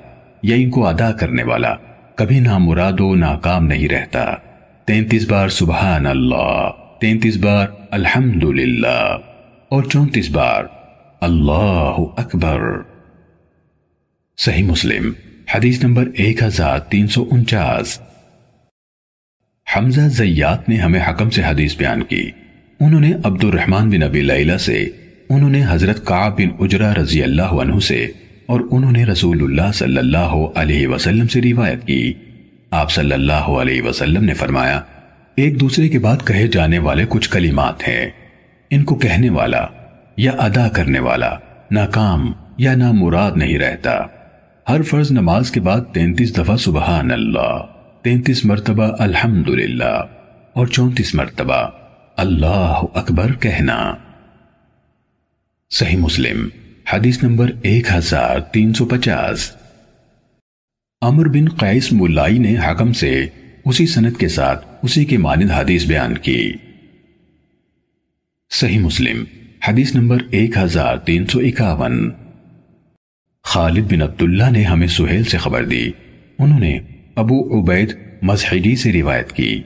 یا ان کو ادا کرنے والا کبھی نہ مراد و ناکام نہیں رہتا۔ تینتیس بار سبحان اللہ، تینتیس بار الحمدللہ، اور چونتیس بار اللہ اکبر۔ صحیح مسلم، حدیث نمبر ایک ہزار تین سو انچاس۔ حمزہ زیات نے ہمیں حکم سے حدیث بیان کی۔ انہوں نے عبد الرحمن بن ابی لیلہ سے، انہوں نے حضرت قعب بن اجرہ رضی اللہ عنہ سے اور انہوں نے رسول اللہ صلی اللہ علیہ وسلم سے روایت کی۔ آپ صلی اللہ علیہ وسلم نے فرمایا، ایک دوسرے کے بعد کہے جانے والے کچھ کلمات ہیں۔ ان کو کہنے والا یا ادا کرنے والا ناکام یا نا مراد نہیں رہتا۔ ہر فرض نماز کے بعد تینتیس دفعہ سبحان اللہ، تینتیس مرتبہ الحمدللہ اور چونتیس مرتبہ اللہ اکبر کہنا۔ صحیح مسلم۔ حدیث نمبر ایک ہزار تین سو پچاس۔ امر بن قیس ملائی نے حکم سے اسی سنت کے ساتھ اسی کی مانند حدیث بیان کی۔ صحیح مسلم، حدیث نمبر ایک ہزار تین سو اکاون۔ خالد بن عبداللہ نے ہمیں سہیل سے خبر دی۔ انہوں نے ابو عبید مزحجی سے روایت کی۔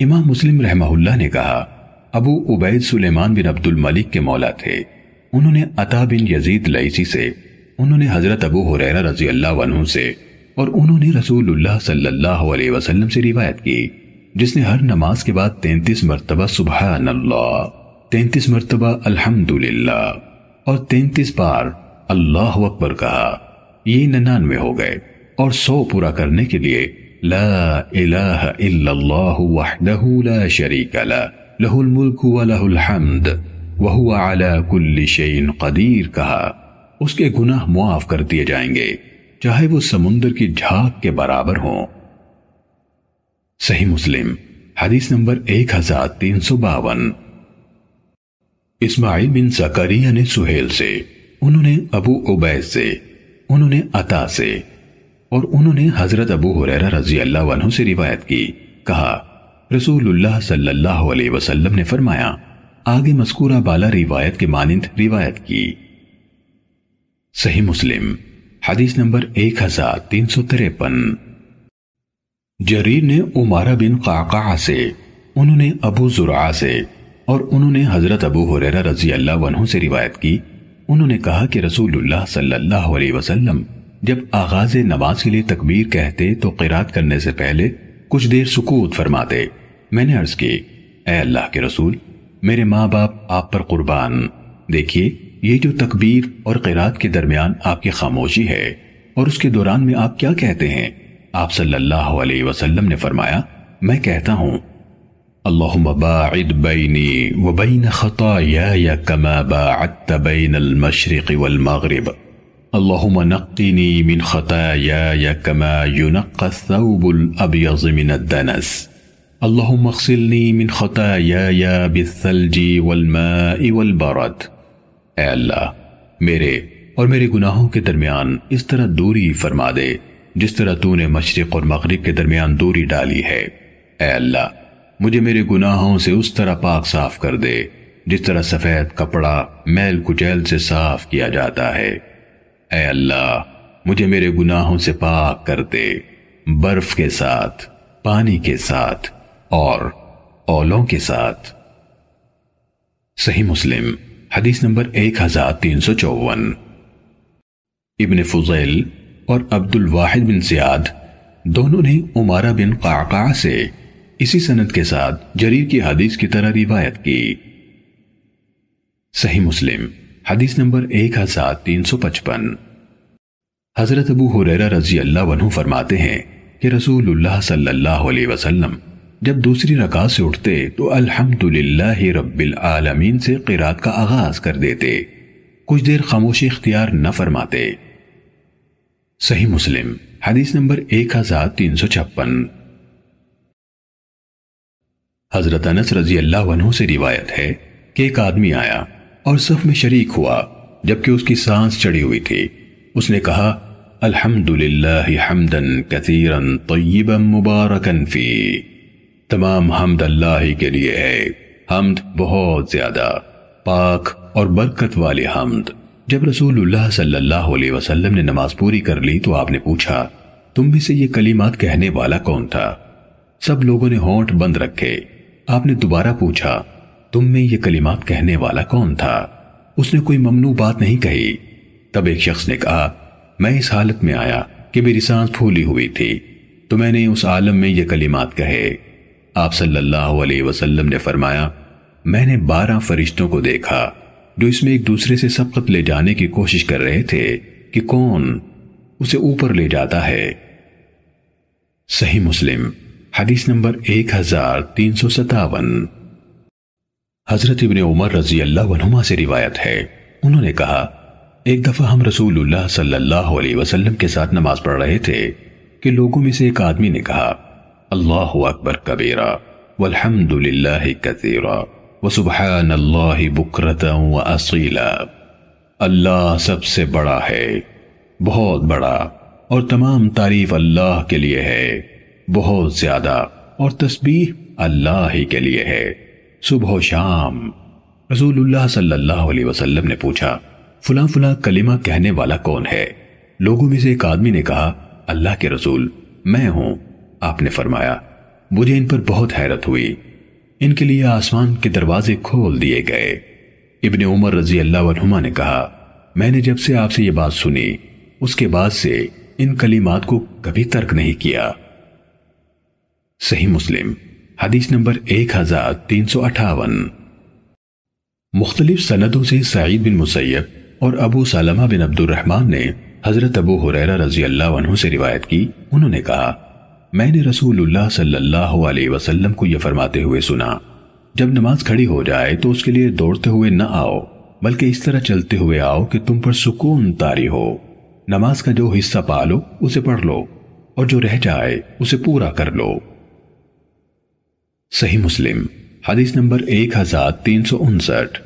امام مسلم رحمہ اللہ نے کہا، ابو عبید سلیمان بن عبد الملک کے مولا تھے۔ انہوں نے عطا بن یزید لئیسی سے، انہوں نے حضرت ابو حریرہ رضی اللہ عنہ سے، اور انہوں نے رسول اللہ صلی اللہ علیہ وسلم سے روایت کی، جس نے ہر نماز کے بعد تینتیس مرتبہ سبحان اللہ، تینتیس مرتبہ الحمدللہ، اور تینتیس بار اللہ اکبر کہا، یہ ننانوے ہو گئے، اور سو پورا کرنے کے لیے لا الہ الا اللہ وحدہ لا شریک لا لہ الملک و لہ الحمد۔ وہو علی کل شین قدیر کہا، اس کے گناہ معاف کر دیے جائیں گے، چاہے وہ سمندر کی جھاگ کے برابر ہوں۔ صحیح مسلم، حدیث نمبر ایک ہزار تین سو باون۔ اسماعیل بن نے سہیل سے، انہوں نے ابو عبید سے، انہوں نے عطا سے، اور انہوں نے حضرت ابو حریرہ رضی اللہ عنہ سے روایت کی، کہا، رسول اللہ صلی اللہ علیہ وسلم نے فرمایا آگے مذکورہ بالا روایت کے مانند روایت کی۔ صحیح مسلم، حدیث نمبر ایک ہزار تین سو تریپن۔ جریر نے عمارہ بن قعقع سے، انہوں نے ابو زرعہ سے اور انہوں نے حضرت ابو حریرہ رضی اللہ عنہ سے روایت کی۔ انہوں نے کہا کہ رسول اللہ صلی اللہ علیہ وسلم جب آغاز نماز کے لیے تکبیر کہتے تو قرات کرنے سے پہلے کچھ دیر سکوت فرماتے۔ میں نے عرض کی، اے اللہ کے رسول میرے ماں باپ آپ پر قربان۔ دیکھیے، یہ جو تکبیر اور قرات کے درمیان آپ کی خاموشی ہے، اور اس کے دوران میں آپ کیا کہتے ہیں؟ آپ صلی اللہ علیہ وسلم نے فرمایا، میں کہتا ہوں اللهم باعد بيني وبين خطاياي كما باعدت بين المشرق والمغرب۔ اللهم نقني من خطاياي كما ينقى الثوب الأبيض من الدنس۔ اللهم اغسلني من خطاياي بالثلج والماء والبرد۔ اے اللہ، میرے اور میرے گناہوں کے درمیان اس طرح دوری فرما دے، جس طرح تو نے مشرق اور مغرب کے درمیان دوری ڈالی ہے۔ اے اللہ، مجھے میرے گناہوں سے اس طرح پاک صاف کر دے، جس طرح سفید کپڑا میل کچیل سے صاف کیا جاتا ہے۔ اے اللہ، مجھے میرے گناہوں سے پاک کر دے، برف کے ساتھ، پانی کے ساتھ اور اولوں کے ساتھ۔ صحیح مسلم، حدیث نمبر ایک ہزار تین سو چوون ابن فضیل اور عبد الواحد بن زیاد دونوں نے عمارہ بن قعقع سے اسی سند کے ساتھ جریر کی حدیث کی طرح روایت کی۔ صحیح مسلم، حدیث نمبر ایک ہزار تین سو پچپن۔ حضرت ابو حریرہ رضی اللہ عنہ فرماتے ہیں کہ رسول اللہ صلی اللہ علیہ وسلم جب دوسری رکعت سے اٹھتے تو الحمدللہ رب العالمین سے قرات کا آغاز کر دیتے۔ کچھ دیر خاموشی اختیار نہ فرماتے۔ صحیح مسلم، حدیث نمبر ایک ہزار تین سو چھپن۔ حضرت انس رضی اللہ عنہ سے روایت ہے کہ ایک آدمی آیا اور صف میں شریک ہوا جبکہ اس کی سانس چڑی ہوئی تھی۔ اس نے کہا، الحمدللہ حمدن کثیرا طیبا مبارکا فی۔ تمام حمد اللہ کے لیے ہے۔ حمد بہت زیادہ پاک اور برکت والی حمد۔ جب رسول اللہ صلی اللہ علیہ وسلم نے نماز پوری کر لی تو آپ نے پوچھا، تم بھی سے یہ کلمات کہنے والا کون تھا؟ سب لوگوں نے ہونٹ بند رکھے۔ آپ نے دوبارہ پوچھا، تم میں یہ کلمات کہنے والا کون تھا؟ اس نے کوئی ممنوع بات نہیں کہی۔ تب ایک شخص نے کہا، میں اس حالت میں آیا کہ میری سانس پھولی ہوئی تھی، تو میں نے اس عالم میں یہ کلمات کہے۔ آپ صلی اللہ علیہ وسلم نے فرمایا، میں نے بارہ فرشتوں کو دیکھا جو اس میں ایک دوسرے سے سبقت لے جانے کی کوشش کر رہے تھے کہ کون اسے اوپر لے جاتا ہے۔ صحیح مسلم، حدیث نمبر ایک ہزار تین سو ستاون۔ حضرت ابن عمر رضی اللہ عنہما سے روایت ہے۔ انہوں نے کہا، ایک دفعہ ہم رسول اللہ صلی اللہ علیہ وسلم کے ساتھ نماز پڑھ رہے تھے کہ لوگوں میں سے ایک آدمی نے کہا اللہ اکبر کبیرہ والحمد للہ کثیرہ وسبحان اللہ بکرتا و اصیلا اللہ سب سے بڑا ہے بہت بڑا اور تمام تعریف اللہ کے لیے ہے بہت زیادہ اور تسبیح اللہ ہی کے لیے ہے صبح و شام رسول اللہ صلی اللہ علیہ وسلم نے پوچھا فلاں فلاں کلمہ کہنے والا کون ہے لوگوں میں سے ایک آدمی نے کہا اللہ کے رسول میں ہوں آپ نے فرمایا، مجھے ان پر بہت حیرت ہوئی۔ ان کے لیے آسمان کے دروازے کھول دیے گئے۔ ابن عمر رضی اللہ عنہما نے کہا، میں نے جب سے آپ سے یہ بات سنی، اس کے بعد سے ان کلمات کو کبھی ترک نہیں کیا۔ صحیح مسلم، حدیث نمبر ایک ہزار تین سو اٹھاون۔ مختلف سندوں سے سعید بن مسیب اور ابو سالمہ بن عبد الرحمن نے حضرت ابو حریرہ رضی اللہ عنہ سے روایت کی۔ انہوں نے کہا میں نے رسول اللہ صلی اللہ علیہ وسلم کو یہ فرماتے ہوئے سنا، جب نماز کھڑی ہو جائے تو اس کے لیے دوڑتے ہوئے نہ آؤ، بلکہ اس طرح چلتے ہوئے آؤ کہ تم پر سکون تاری ہو۔ نماز کا جو حصہ پالو، اسے پڑھ لو، اور جو رہ جائے، اسے پورا کر لو۔ صحیح مسلم، حدیث نمبر ایک ہزار تین سو انسٹھ۔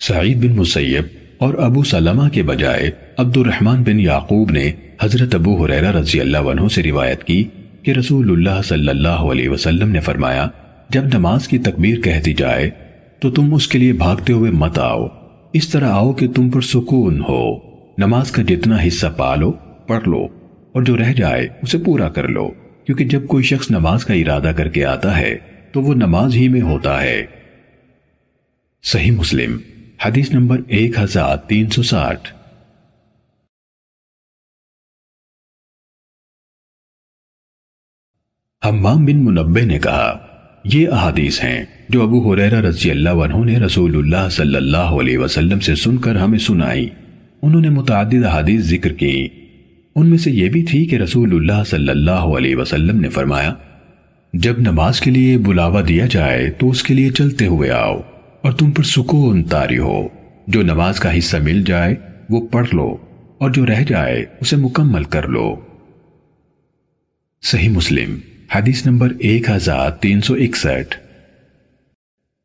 سعید بن مسیب اور ابو سلمہ کے بجائے عبد الرحمن بن یعقوب نے حضرت ابو حریرہ رضی اللہ عنہ سے روایت کی کہ رسول اللہ صلی اللہ علیہ وسلم نے فرمایا، جب نماز کی تکبیر کہتی جائے، تو تم اس کے لیے بھاگتے ہوئے مت آؤ۔ اس طرح آؤ کہ تم پر سکون ہو۔ نماز کا جتنا حصہ پا لو پڑھ لو، اور جو رہ جائے، اسے پورا کر لو۔ کیونکہ جب کوئی شخص نماز کا ارادہ کر کے آتا ہے، تو وہ نماز ہی میں ہوتا ہے۔ صحیح مسلم۔ حدیث نمبر ایک ہزار تین سو ساٹھ۔ حمام بن منبع نے کہا، یہ احادیث ہیں جو ابو حریرہ رضی اللہ عنہ نے رسول اللہ صلی اللہ علیہ وسلم سے سن کر ہمیں سنائی۔ انہوں نے متعدد حدیث ذکر کی ان میں سے یہ بھی تھی کہ رسول اللہ صلی اللہ علیہ وسلم نے فرمایا، جب نماز کے لیے بلاوا دیا جائے تو اس کے لیے چلتے ہوئے آؤ۔ اور تم پر سکون تاری ہو۔ جو نماز کا حصہ مل جائے، وہ پڑھ لو، اور جو رہ جائے، اسے مکمل کر لو۔ صحیح مسلم، حدیث نمبر ایک ہزار تین سو اکسٹھ۔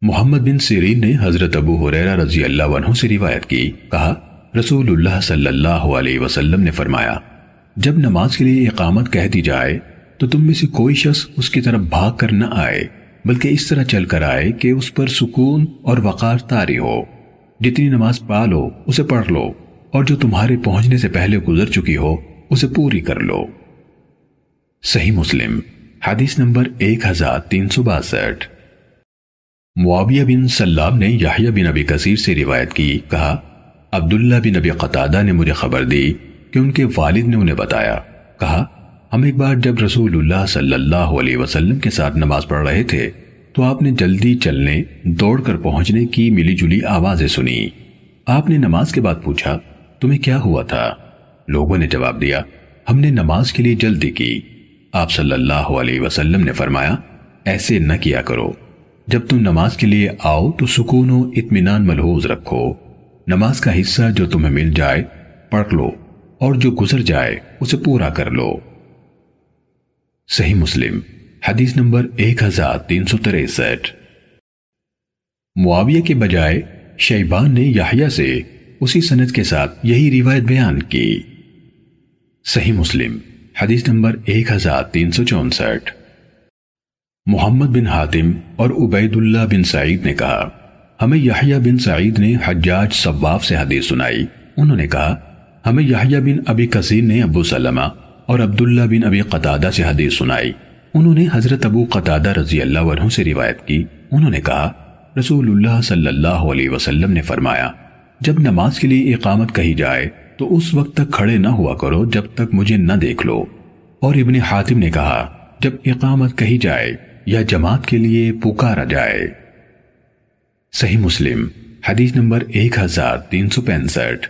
محمد بن سیرین نے حضرت ابو حریرہ رضی اللہ عنہ سے روایت کی۔ کہا، رسول اللہ صلی اللہ علیہ وسلم نے فرمایا، جب نماز کے لیے اقامت کہہ دی جائے، تو تم میں سے کوئی شخص اس کی طرف بھاگ کر نہ آئے۔ بلکہ اس طرح چل کر آئے کہ اس پر سکون اور وقار تاری ہو۔ جتنی نماز پا لو، اسے پڑھ لو، اور جو تمہارے پہنچنے سے پہلے گزر چکی ہو، اسے پوری کر لو۔ صحیح مسلم، حدیث نمبر ایک ہزار تین سو باسٹھ۔ معاویہ بن سلام نے یحییٰ بن ابی کثیر سے روایت کی، کہا، عبداللہ بن ابی قطادہ نے مجھے خبر دی کہ ان کے والد نے انہیں بتایا۔ کہا ہم ایک بار جب رسول اللہ صلی اللہ علیہ وسلم کے ساتھ نماز پڑھ رہے تھے تو آپ نے جلدی چلنے، دوڑ کر پہنچنے کی ملی جلی آوازیں سنی۔ آپ نے نماز کے بعد پوچھا، تمہیں کیا ہوا تھا؟ لوگوں نے جواب دیا، ہم نے نماز کے لیے جلدی کی۔ آپ صلی اللہ علیہ وسلم نے فرمایا، ایسے نہ کیا کرو۔ جب تم نماز کے لیے آؤ تو سکون و اطمینان ملحوظ رکھو۔ نماز کا حصہ جو تمہیں مل جائے، پڑھ لو، اور جو گزر جائے، اسے پورا کر لو۔ صحیح مسلم، حدیث نمبر ایک ہزار تین سو تریسٹھ۔ معاویہ کے بجائے شیبان نے یحییٰ سے اسی سنت کے ساتھ یہی روایت بیان کی۔ صحیح مسلم، حدیث نمبر ایک ہزار تین سو چونسٹھ۔ محمد بن حاتم اور عبید اللہ بن سعید نے کہا، ہمیں یحییٰ بن سعید نے حجاج صواف سے حدیث سنائی۔ انہوں نے کہا، ہمیں یحییٰ بن ابی کثیر نے ابو سلمہ اور عبداللہ بن ابی قطادہ سے حدیث سنائی۔ انہوں نے حضرت ابو قطادہ رضی اللہ عنہ سے روایت کی۔ انہوں نے کہا، رسول اللہ صلی اللہ علیہ وسلم نے فرمایا، جب نماز کے لیے اقامت کہی جائے، تو اس وقت تک کھڑے نہ ہوا کرو جب تک مجھے نہ دیکھ لو۔ اور ابن حاتم نے کہا، جب اقامت کہی جائے یا جماعت کے لیے پکارا جائے۔ صحیح مسلم، حدیث نمبر ایک ہزار تین سو پینسٹھ۔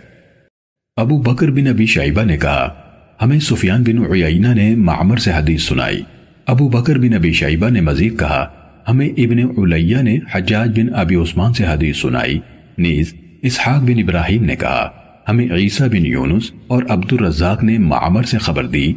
ابو بکر بن ابی شائبہ نے کہا ہمیں سفیان بن عیینہ نے معمر سے حدیث سنائی۔ ابو بکر بن ابی شائبہ نے مزید کہا، ہمیں ابن علیہ نے حجاج بن ابی عثمان سے حدیث سنائی۔ نیز، اسحاق بن ابراہیم نے کہا، ہمیں عیسیٰ بن یونس اور عبد الرزاق نے معمر سے خبر دی۔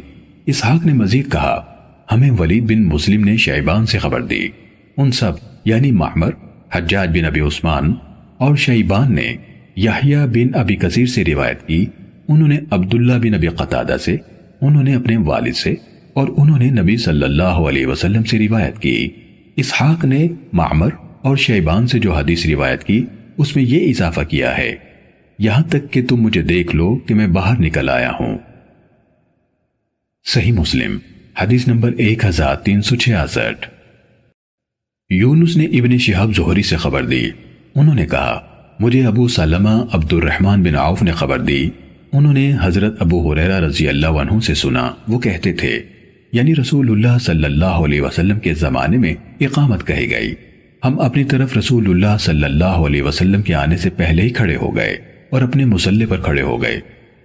اسحاق نے مزید کہا، ہمیں ولید بن مسلم نے شیبان سے خبر دی۔ ان سب یعنی معمر، حجاج بن ابی عثمان اور شیبان نے یحییٰ بن ابی کثیر سے روایت کی۔ انہوں نے عبداللہ بن ابی قطادہ سے، انہوں نے اپنے والد سے اور انہوں نے نبی صلی اللہ علیہ وسلم سے روایت کی۔ اسحاق نے معمر اور شیبان سے جو حدیث روایت کی، اس میں یہ اضافہ کیا ہے، یہاں تک کہ تم مجھے دیکھ لو کہ میں باہر نکل آیا ہوں۔ صحیح مسلم، حدیث نمبر ایک ہزار تین سو چھیاسٹھ۔ یونس نے ابن شہاب زہری سے خبر دی۔ انہوں نے کہا، مجھے ابو سلمہ عبد الرحمن بن عوف نے خبر دی۔ انہوں نے حضرت ابو حریرہ رضی اللہ عنہ سے سنا۔ وہ کہتے تھے یعنی رسول اللہ صلی اللہ علیہ وسلم کے زمانے میں اقامت کہی گئی۔ ہم اپنی طرف رسول اللہ صلی اللہ علیہ وسلم کے آنے سے پہلے ہی کھڑے ہو گئے اور اپنے مسلح پر کھڑے ہو گئے۔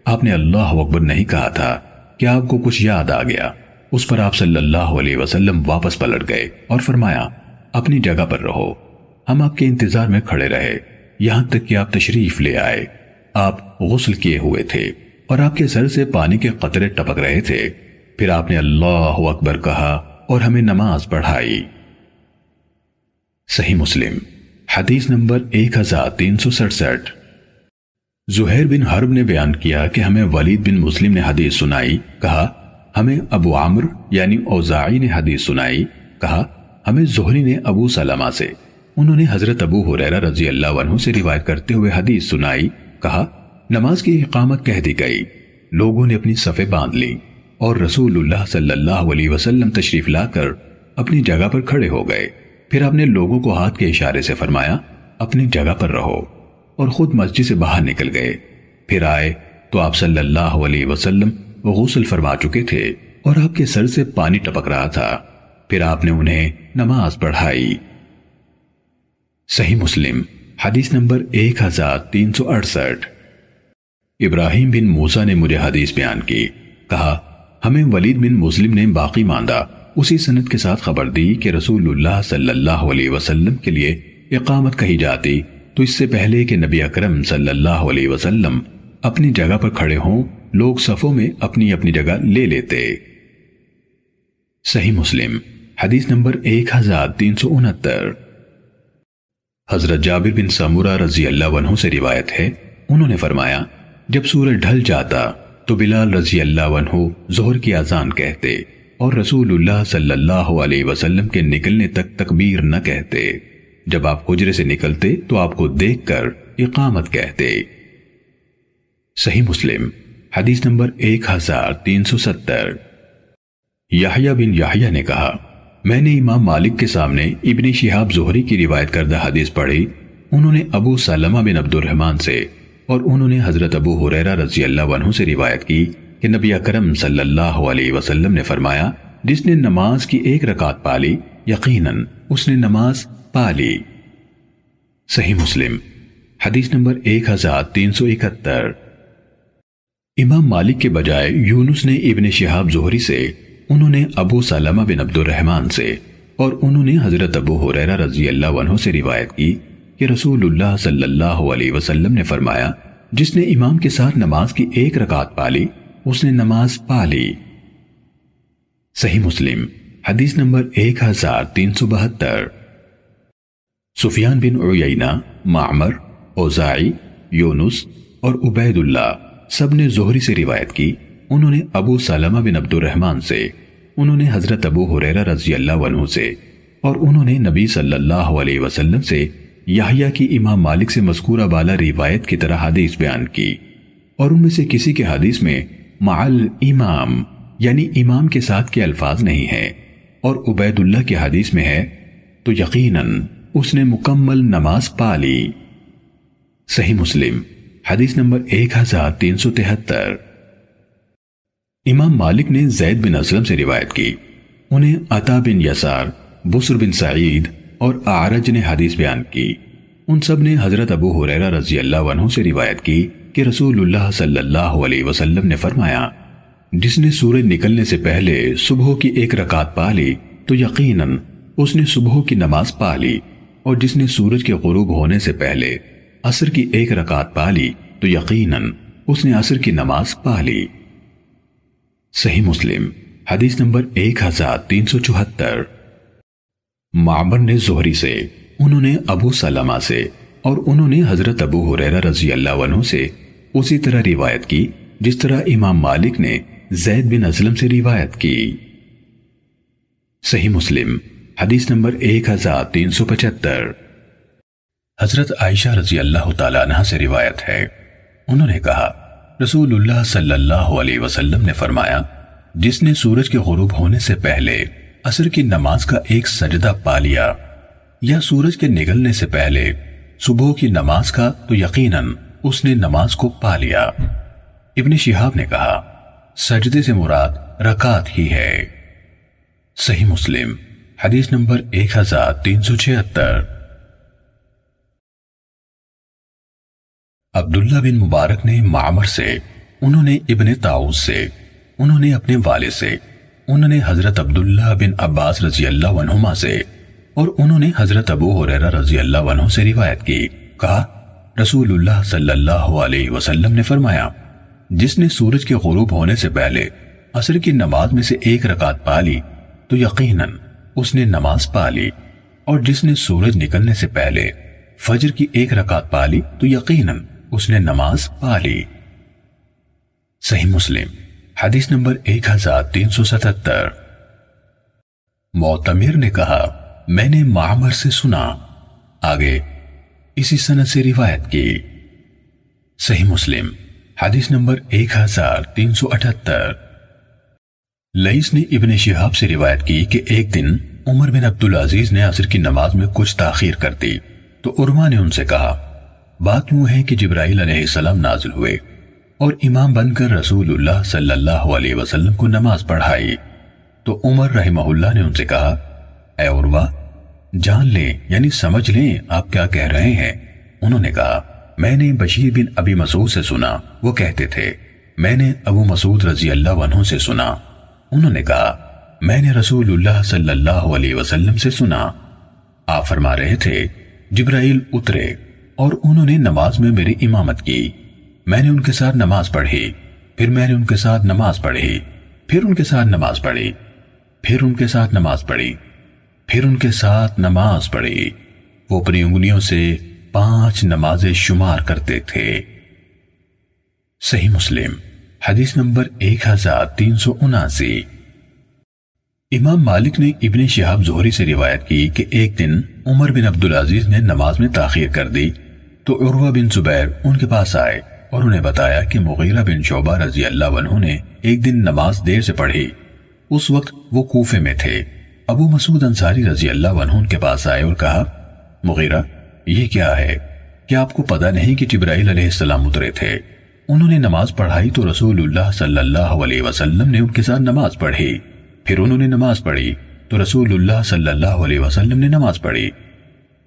آپ نے اللہ اکبر نہیں کہا تھا کہ آپ کو کچھ یاد آ گیا۔ اس پر آپ صلی اللہ علیہ وسلم واپس پلٹ گئے اور فرمایا، اپنی جگہ پر رہو۔ ہم آپ کے انتظار میں کھڑے رہے۔ یہاں تک کہ آپ تشریف لے آئے۔ آپ غسل کیے ہوئے تھے اور آپ کے سر سے پانی کے قطرے ٹپک رہے تھے۔ پھر آپ نے اللہ اکبر کہا اور ہمیں نماز پڑھائی۔ صحیح مسلم، حدیث نمبر ایک ہزار تین سو سڑسٹھ۔ زہیر بن حرب نے بیان کیا کہ ہمیں ولید بن مسلم نے حدیث سنائی، کہا، ہمیں ابو عامر یعنی اوزاعی نے حدیث سنائی، کہا، ہمیں زہری نے ابو سلمہ سے۔ انہوں نے حضرت ابو حریرہ رضی اللہ عنہ سے روایت کرتے ہوئے حدیث سنائی۔ کہا، نماز کی اقامت کہہ دی گئی۔ لوگوں نے اپنی صفے باندھ لی اور رسول اللہ صلی اللہ علیہ وسلم تشریف لا کر اپنی جگہ پر کھڑے ہو گئے۔ پھر آپ نے لوگوں کو ہاتھ کے اشارے سے فرمایا، اپنی جگہ پر رہو اور خود مسجد سے باہر نکل گئے۔ پھر آئے تو آپ صلی اللہ علیہ وسلم غسل فرما چکے تھے اور آپ کے سر سے پانی ٹپک رہا تھا۔ پھر آپ نے انہیں نماز پڑھائی۔ صحیح مسلم۔ حدیث نمبر ایک ہزار تین سو اڑسٹھ۔ ابراہیم بن موسا نے مجھے حدیث بیان کی، کہا، ہمیں ولید بن مسلم نے باقی ماندہ اسی سنت کے ساتھ خبر دی کہ رسول اللہ صلی اللہ علیہ وسلم کے لیے اقامت کہی جاتی، تو اس سے پہلے کہ نبی اکرم صلی اللہ علیہ وسلم اپنی جگہ پر کھڑے ہوں، لوگ صفوں میں اپنی اپنی جگہ لے لیتے۔ صحیح مسلم، حدیث نمبر ایک ہزار تین سو انہتر۔ حضرت جابر بن سمورہ رضی اللہ عنہ سے روایت ہے، انہوں نے فرمایا، جب سورج ڈھل جاتا تو بلال رضی اللہ عنہ زہر کی آزان کہتے اور رسول اللہ صلی اللہ علیہ وسلم کے نکلنے تک تکبیر نہ کہتے۔ جب آپ حجرے سے نکلتے تو آپ کو دیکھ کر اقامت کہتے۔ صحیح مسلم، حدیث نمبر ایک ہزار تین سو ستر۔ یحییٰ بن یحییٰ نے کہا میں نے امام مالک کے سامنے ابن شہاب زہری کی روایت کردہ حدیث پڑھی۔ انہوں نے ابو سلمہ بن عبد الرحمن سے اور انہوں نے حضرت ابو حریرہ رضی اللہ عنہ سے روایت کی کہ نبی اکرم صلی اللہ علیہ وسلم نے فرمایا، جس نے نماز کی ایک رکعت پالی، یقیناً اس نے نماز پالی۔ صحیح مسلم، حدیث نمبر ایک ہزار تین سو اکہتر۔ امام مالک کے بجائے یونس نے ابن شہاب زہری سے انہوں نے ابو سلمہ بن عبد الرحمن سے اور انہوں نے حضرت ابو حریرہ رضی اللہ عنہ سے روایت کی کہ رسول اللہ صلی اللہ علیہ وسلم نے فرمایا، جس نے امام کے ساتھ نماز کی ایک رکعت پالی، اس نے نماز پالی صحیح مسلم، حدیث نمبر ایک ہزار تین سو بہتر۔ سفیان بن عیینہ، معمر اوزائی یونس اور عبید اللہ سب نے زہری سے روایت کی انہوں نے ابو سلمہ بن عبد الرحمن سے، انہوں نے حضرت ابو حریرہ رضی اللہ عنہ سے، اور انہوں نے نبی صلی اللہ علیہ وسلم سے یحییٰ کی امام مالک سے مذکورہ بالا روایت کی طرح حدیث بیان کی۔ اور ان میں سے کسی کے حدیث میں معل امام یعنی امام کے ساتھ کے الفاظ نہیں ہیں، اور عبید اللہ کی حدیث میں ہے، تو یقیناً اس نے مکمل نماز پا لی۔ صحیح مسلم، حدیث نمبر ایک ہزار تین سو تہتر۔ امام مالک نے زید بن اسلم سے روایت کی۔ انہیں عطا بن یسار بسر بن سعید اور آرج نے حدیث بیان کی۔ ان سب نے حضرت ابو حریرہ رضی اللہ عنہ سے روایت کی کہ رسول اللہ صلی اللہ علیہ وسلم نے فرمایا، جس نے سورج نکلنے سے پہلے صبح کی ایک رکعت پا لی تو یقیناً اس نے صبح کی نماز پا لی، اور جس نے سورج کے غروب ہونے سے پہلے عصر کی ایک رکعت پالی تو یقیناً اس نے عصر کی نماز پالی صحیح مسلم، حدیث نمبر ایک ہزار تین سو چوہتر۔ معمر نے زہری سے، انہوں نے ابو سلمہ سے اور انہوں نے حضرت ابو حریرہ رضی اللہ عنہ سے اسی طرح روایت کی، جس طرح امام مالک نے زید بن ازلم سے روایت کی۔ صحیح مسلم، حدیث نمبر ایک ہزار تین سو پچہتر۔ حضرت عائشہ رضی اللہ تعالیٰ عنہ سے روایت ہے۔ انہوں نے کہا رسول اللہ صلی اللہ علیہ وسلم نے فرمایا، جس نے سورج کے غروب ہونے سے پہلے عصر کی نماز کا ایک سجدہ پا لیا یا سورج کے نگلنے سے پہلے صبح کی نماز کا، تو یقیناً اس نے نماز کو پا لیا۔ ابن شہاب نے کہا، سجدے سے مراد رکعت ہی ہے۔ صحیح مسلم، حدیث نمبر ایک ہزار تین سو چھہتر۔ عبداللہ بن مبارک نے معمر سے، انہوں نے ابن تاؤس سے، انہوں نے اپنے والد سے، انہوں نے حضرت عبداللہ بن عباس رضی اللہ عنہما سے، اور انہوں نے حضرت ابو حریرہ رضی اللہ عنہ سے روایت کی۔ کہا رسول اللہ صلی اللہ علیہ وسلم نے فرمایا، جس نے سورج کے غروب ہونے سے پہلے عصر کی نماز میں سے ایک رکعت پالی تو یقیناً اس نے نماز پا لی۔ اور جس نے سورج نکلنے سے پہلے فجر کی ایک رکعت پا لی، تو یقیناً اس نے نماز پا لی۔ صحیح مسلم، حدیث نمبر ایک ہزار تین سو ستتر معتمر نے کہا، میں نے معمر سے سنا، آگے اسی سنت سے روایت کی۔ صحیح مسلم، حدیث نمبر ایک ہزار تین سو اٹھتر۔ لئیس نے ابن شہاب سے روایت کی کہ ایک دن عمر بن عبدالعزیز نے عصر کی نماز میں کچھ تاخیر کر دی، تو عرما نے ان سے کہا بات یوں ہے کہ جبرائیل علیہ السلام نازل ہوئے اور امام بن کر رسول اللہ صلی اللہ علیہ وسلم کو نماز پڑھائی۔ تو عمر رحمہ اللہ نے ان سے کہا، اے عروا جان لیں یعنی سمجھ لیں آپ کیا کہہ رہے ہیں؟ انہوں نے کہا، میں نے بشیر بن ابی مسعود سے سنا، وہ کہتے تھے، میں نے ابو مسعود رضی اللہ عنہ سے سنا۔ انہوں نے کہا، میں نے رسول اللہ صلی اللہ علیہ وسلم سے سنا۔ آپ فرما رہے تھے، جبرائیل اترے۔ اور انہوں نے نماز میں میری امامت کی۔ میں نے ان کے ساتھ نماز پڑھی۔ پھر میں نے ان کے ساتھ نماز پڑھی۔ پھر ان کے ساتھ نماز پڑھی۔ پھر ان کے ساتھ نماز پڑھی۔ پھر ان کے ساتھ نماز پڑھی۔ وہ اپنی انگلیوں سے پانچ نمازیں شمار کرتے تھے۔ صحیح مسلم، حدیث نمبر ایک ہزار تین سو اناسی۔ امام مالک نے ابن شہاب زہری سے روایت کی کہ ایک دن عمر بن عبدالعزیز نے نماز میں تاخیر کر دی۔ تو عروہ بن زبیر ان کے پاس آئے اور انہیں بتایا کہ مغیرہ بن شعبہ رضی اللہ عنہ نے ایک دن نماز دیر سے پڑھی۔ اس وقت وہ کوفے میں تھے۔ ابو مسعود انصاری رضی اللہ عنہ ان کے پاس آئے اور کہا، مغیرہ، یہ کیا ہے؟ کیا آپ کو پتا نہیں کہ جبرائیل علیہ السلام اترے تھے؟ انہوں نے نماز پڑھائی تو رسول اللہ صلی اللہ علیہ وسلم نے ان کے ساتھ نماز پڑھی۔ پھر انہوں نے نماز پڑھی تو رسول اللہ صلی اللہ علیہ وسلم نے نماز پڑھی۔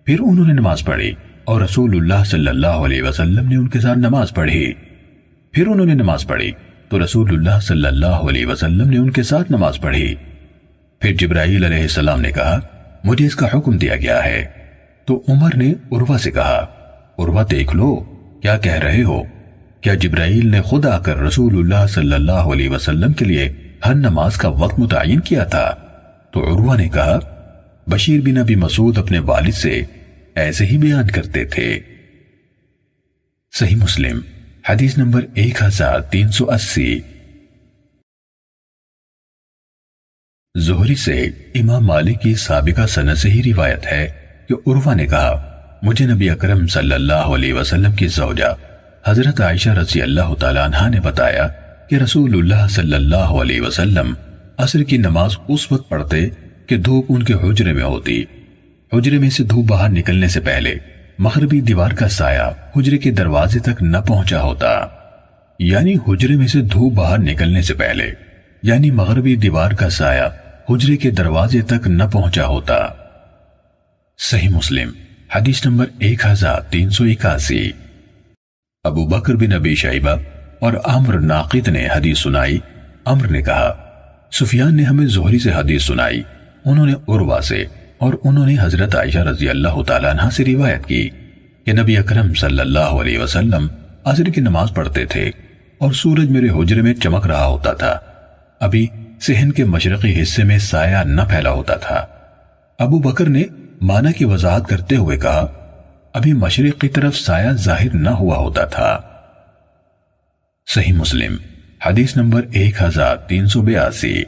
پھر انہوں نے نماز پڑھی۔ اور رسول اللہ صلی اللہ علیہ وسلم نے ان کے ساتھ نماز پڑھی۔ پھر انہوں نے نماز پڑھی۔ تو رسول اللہ صلی اللہ علیہ وسلم نے ان کے ساتھ نماز پڑھی۔ پھر جبرائیل علیہ السلام نے کہا، مجھے اس کا حکم دیا گیا ہے۔ تو عمر نے عروہ سے کہا، عروہ دیکھ لو، کیا کہہ رہے ہو؟ کیا جبرائیل نے خود آ کر رسول اللہ صلی اللہ علیہ وسلم کے لیے ہر نماز کا وقت متعین کیا تھا؟ تو عروہ نے کہا، بشیر بن ابی مسعود اپنے والد سے ایسے ہی بیان کرتے تھے۔ صحیح مسلم، حدیث نمبر ایک ہزار تین سو اسی۔ زہری سے امام مالک کی سابقہ سنت سے ہی روایت ہے کہ عروہ نے کہا، مجھے نبی اکرم صلی اللہ علیہ وسلم کی زوجہ حضرت عائشہ رضی اللہ تعالیٰ عنہ نے بتایا کہ رسول اللہ صلی اللہ علیہ وسلم عصر کی نماز اس وقت پڑھتے کہ دھوپ ان کے حجرے میں ہوتی۔ حجرے میں سے دھوپ باہر نکلنے سے پہلے مغربی دیوار کا سایہ حجرے کے دروازے تک نہ پہنچا ہوتا۔ یعنی حجرے میں سے دھوپ باہر نکلنے سے پہلے یعنی مغربی دیوار کا سایہ حجرے کے دروازے تک نہ پہنچا ہوتا۔ صحیح مسلم، حدیث نمبر ایک ہزار تین سو اکاسی۔ ابو بکر بن ابی شیبہ اور عمر ناقد نے حدیث سنائی۔ عمر نے کہا، سفیان نے ہمیں زہری سے حدیث سنائی، انہوں نے عروہ سے۔ اور انہوں نے حضرت عائشہ رضی اللہ تعالیٰ عنہ سے روایت کی کہ نبی اکرم صلی اللہ علیہ وسلم عصر کی نماز پڑھتے تھے اور سورج میرے حجرے میں چمک رہا ہوتا تھا۔ ابھی سہن کے مشرقی حصے میں سایہ نہ پھیلا ہوتا تھا۔ ابو بکر نے مانا کی وضاحت کرتے ہوئے کہا، ابھی مشرق کی طرف سایہ ظاہر نہ ہوا ہوتا تھا۔ صحیح مسلم، حدیث نمبر ایک ہزار تین سو بیاسی۔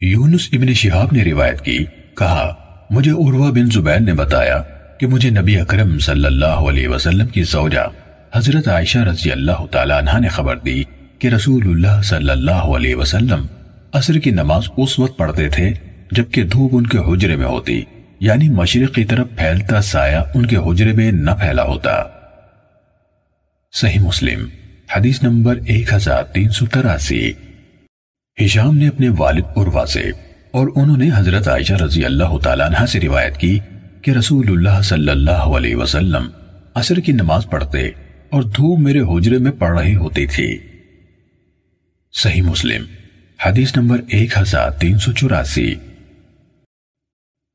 یونس ابن شہاب نے روایت کی کہا، مجھے عروہ بن زبیر نے بتایا کہ مجھے نبی اکرم صلی اللہ علیہ وسلم کی زوجہ حضرت عائشہ رضی اللہ تعالیٰ عنہ نے خبر دی کہ رسول اللہ صلی اللہ علیہ وسلم عصر کی نماز اس وقت پڑھتے تھے جبکہ دھوپ ان کے حجرے میں ہوتی یعنی مشرق کی طرف پھیلتا سایہ ان کے حجرے میں نہ پھیلا ہوتا۔ صحیح مسلم، حدیث نمبر ایک ہزار تین سو تراسی۔ ہشام نے اپنے والد عروا سے اور انہوں نے حضرت عائشہ رضی اللہ تعالیٰ عنہ سے روایت کی کہ رسول اللہ صلی اللہ علیہ وسلم عصر کی نماز پڑھتے اور دھوپ میرے حجرے میں پڑھ رہی ہوتی تھی۔ صحیح مسلم، حدیث نمبر ایک ہزار تین سو چوراسی۔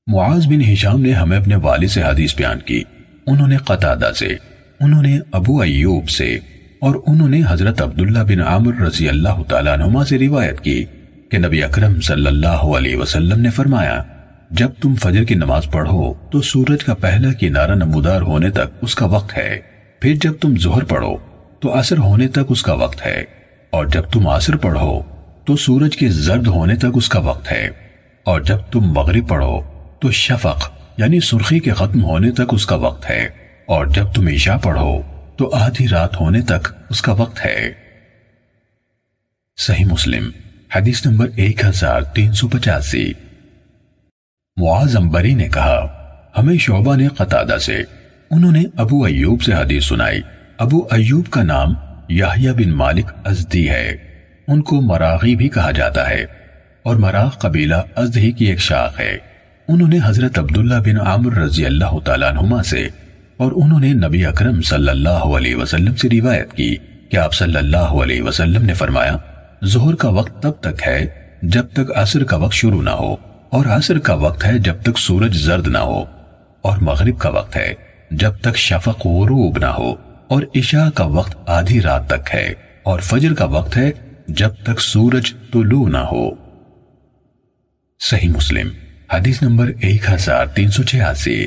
معاذ بن ہشام نے ہمیں اپنے والد سے حدیث بیان کی۔ انہوں نے قطادہ سے، انہوں نے ابو ایوب سے اور انہوں نے حضرت عبداللہ بن عامر رضی اللہ تعالیٰ عنہما سے روایت کی۔ کہ نبی اکرم صلی اللہ علیہ وسلم نے فرمایا، جب تم فجر کی نماز پڑھو تو سورج کا پہلا کنارہ نمودار ہونے تک اس کا وقت ہے۔ پھر جب تم ظہر پڑھو تو عصر ہونے تک اس کا وقت ہے۔ اور جب تم عصر پڑھو تو سورج کے زرد ہونے تک اس کا وقت ہے۔ اور جب تم مغرب پڑھو تو شفق یعنی سرخی کے ختم ہونے تک اس کا وقت ہے۔ اور جب تم عشاء پڑھو تو آدھی رات ہونے تک اس کا وقت ہے۔ صحیح مسلم۔ حدیث نمبر ایک ہزار تین سو پچاسی۔ معاذ امبری نے کہا، ہمیں شعبہ نے قطادہ سے، انہوں نے ابو ایوب سے حدیث سنائی۔ ابو ایوب کا نام یحییٰ بن مالک ازدی ہے۔ ان کو مراغی بھی کہا جاتا ہے۔ اور مراغ قبیلہ ازدہی کی ایک شاخ ہے۔ انہوں نے حضرت عبداللہ بن عامر رضی اللہ تعالیٰ عنہما سے، اور انہوں نے نبی اکرم صلی اللہ علیہ وسلم سے روایت کی کہ آپ صلی اللہ علیہ وسلم نے فرمایا ظہر کا وقت تب تک ہے جب تک عصر کا وقت شروع نہ ہو اور عصر کا وقت ہے جب تک سورج زرد نہ ہو اور مغرب کا وقت ہے جب تک شفق غروب نہ ہو اور عشاء کا وقت آدھی رات تک ہے اور فجر کا وقت ہے جب تک سورج طلوع نہ ہو۔ صحیح مسلم، حدیث نمبر ایک ہزار تین سو چھیاسی۔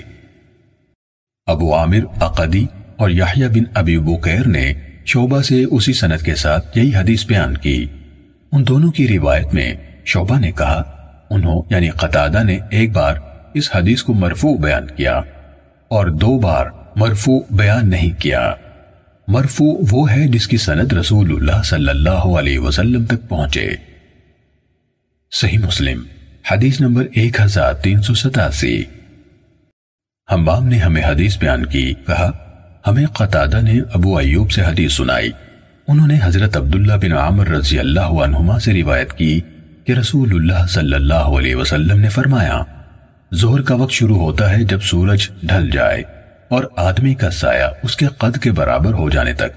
ابو عامر اقدی اور یحییٰ بن ابی بکیر نے شعبہ سے اسی سنت کے ساتھ یہی حدیث بیان کی۔ ان دونوں کی روایت میں شعبہ نے کہا، انہوں یعنی قطادہ نے ایک بار اس حدیث کو مرفوع بیان کیا اور دو بار مرفوع بیان نہیں کیا۔ مرفوع وہ ہے جس کی سند رسول اللہ صلی اللہ علیہ وسلم تک پہنچے۔ صحیح مسلم، حدیث نمبر ایک ہزار تین سو ستاسی۔ نے ہمیں حدیث بیان کی، کہا، ہمیں قطادہ نے ابو ایوب سے حدیث سنائی۔ انہوں نے حضرت عبداللہ بن عامر رضی اللہ عنہما سے روایت کی کہ رسول اللہ صلی اللہ علیہ وسلم نے فرمایا زہر کا وقت شروع ہوتا ہے جب سورج ڈھل جائے اور آدمی کا سایہ اس کے قد کے برابر ہو جانے تک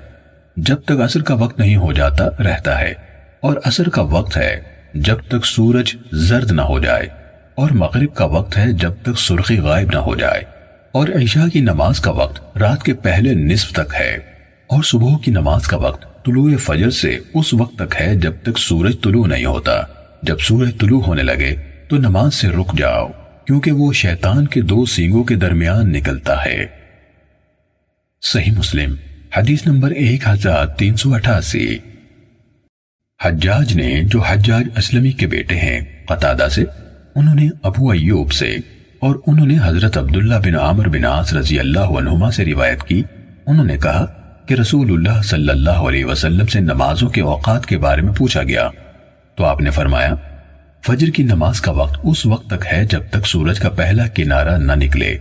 جب تک عصر کا وقت نہیں ہو جاتا رہتا ہے اور عصر کا وقت ہے جب تک سورج زرد نہ ہو جائے اور مغرب کا وقت ہے جب تک سرخی غائب نہ ہو جائے اور عشاء کی نماز کا وقت رات کے پہلے نصف تک ہے اور صبح کی نماز کا وقت طلوع فجر سے اس وقت تک ہے جب تک سورج طلوع نہیں ہوتا۔ جب سورج طلوع ہونے لگے تو نماز سے رک جاؤ، کیونکہ وہ شیطان کے دو سینگوں کے درمیان نکلتا ہے۔ صحیح مسلم، حدیث نمبر ایک ہزار تین سو اٹھاسی۔ حجاج نے جو حجاج اسلمی کے بیٹے ہیں، قطادہ سے، انہوں نے ابو ایوب سے، اور انہوں نے حضرت عبداللہ بن عامر بن عاص رضی اللہ عنہما سے روایت کی، انہوں نے کہا کہ رسول اللہ صلی اللہ علیہ وسلم سے نمازوں کے اوقات کے بارے میں پوچھا گیا۔ تو آپ نے فرمایا، فجر کی نماز کا وقت اس وقت تک ہے جب تک سورج کا پہلا کنارہ نہ نکلے،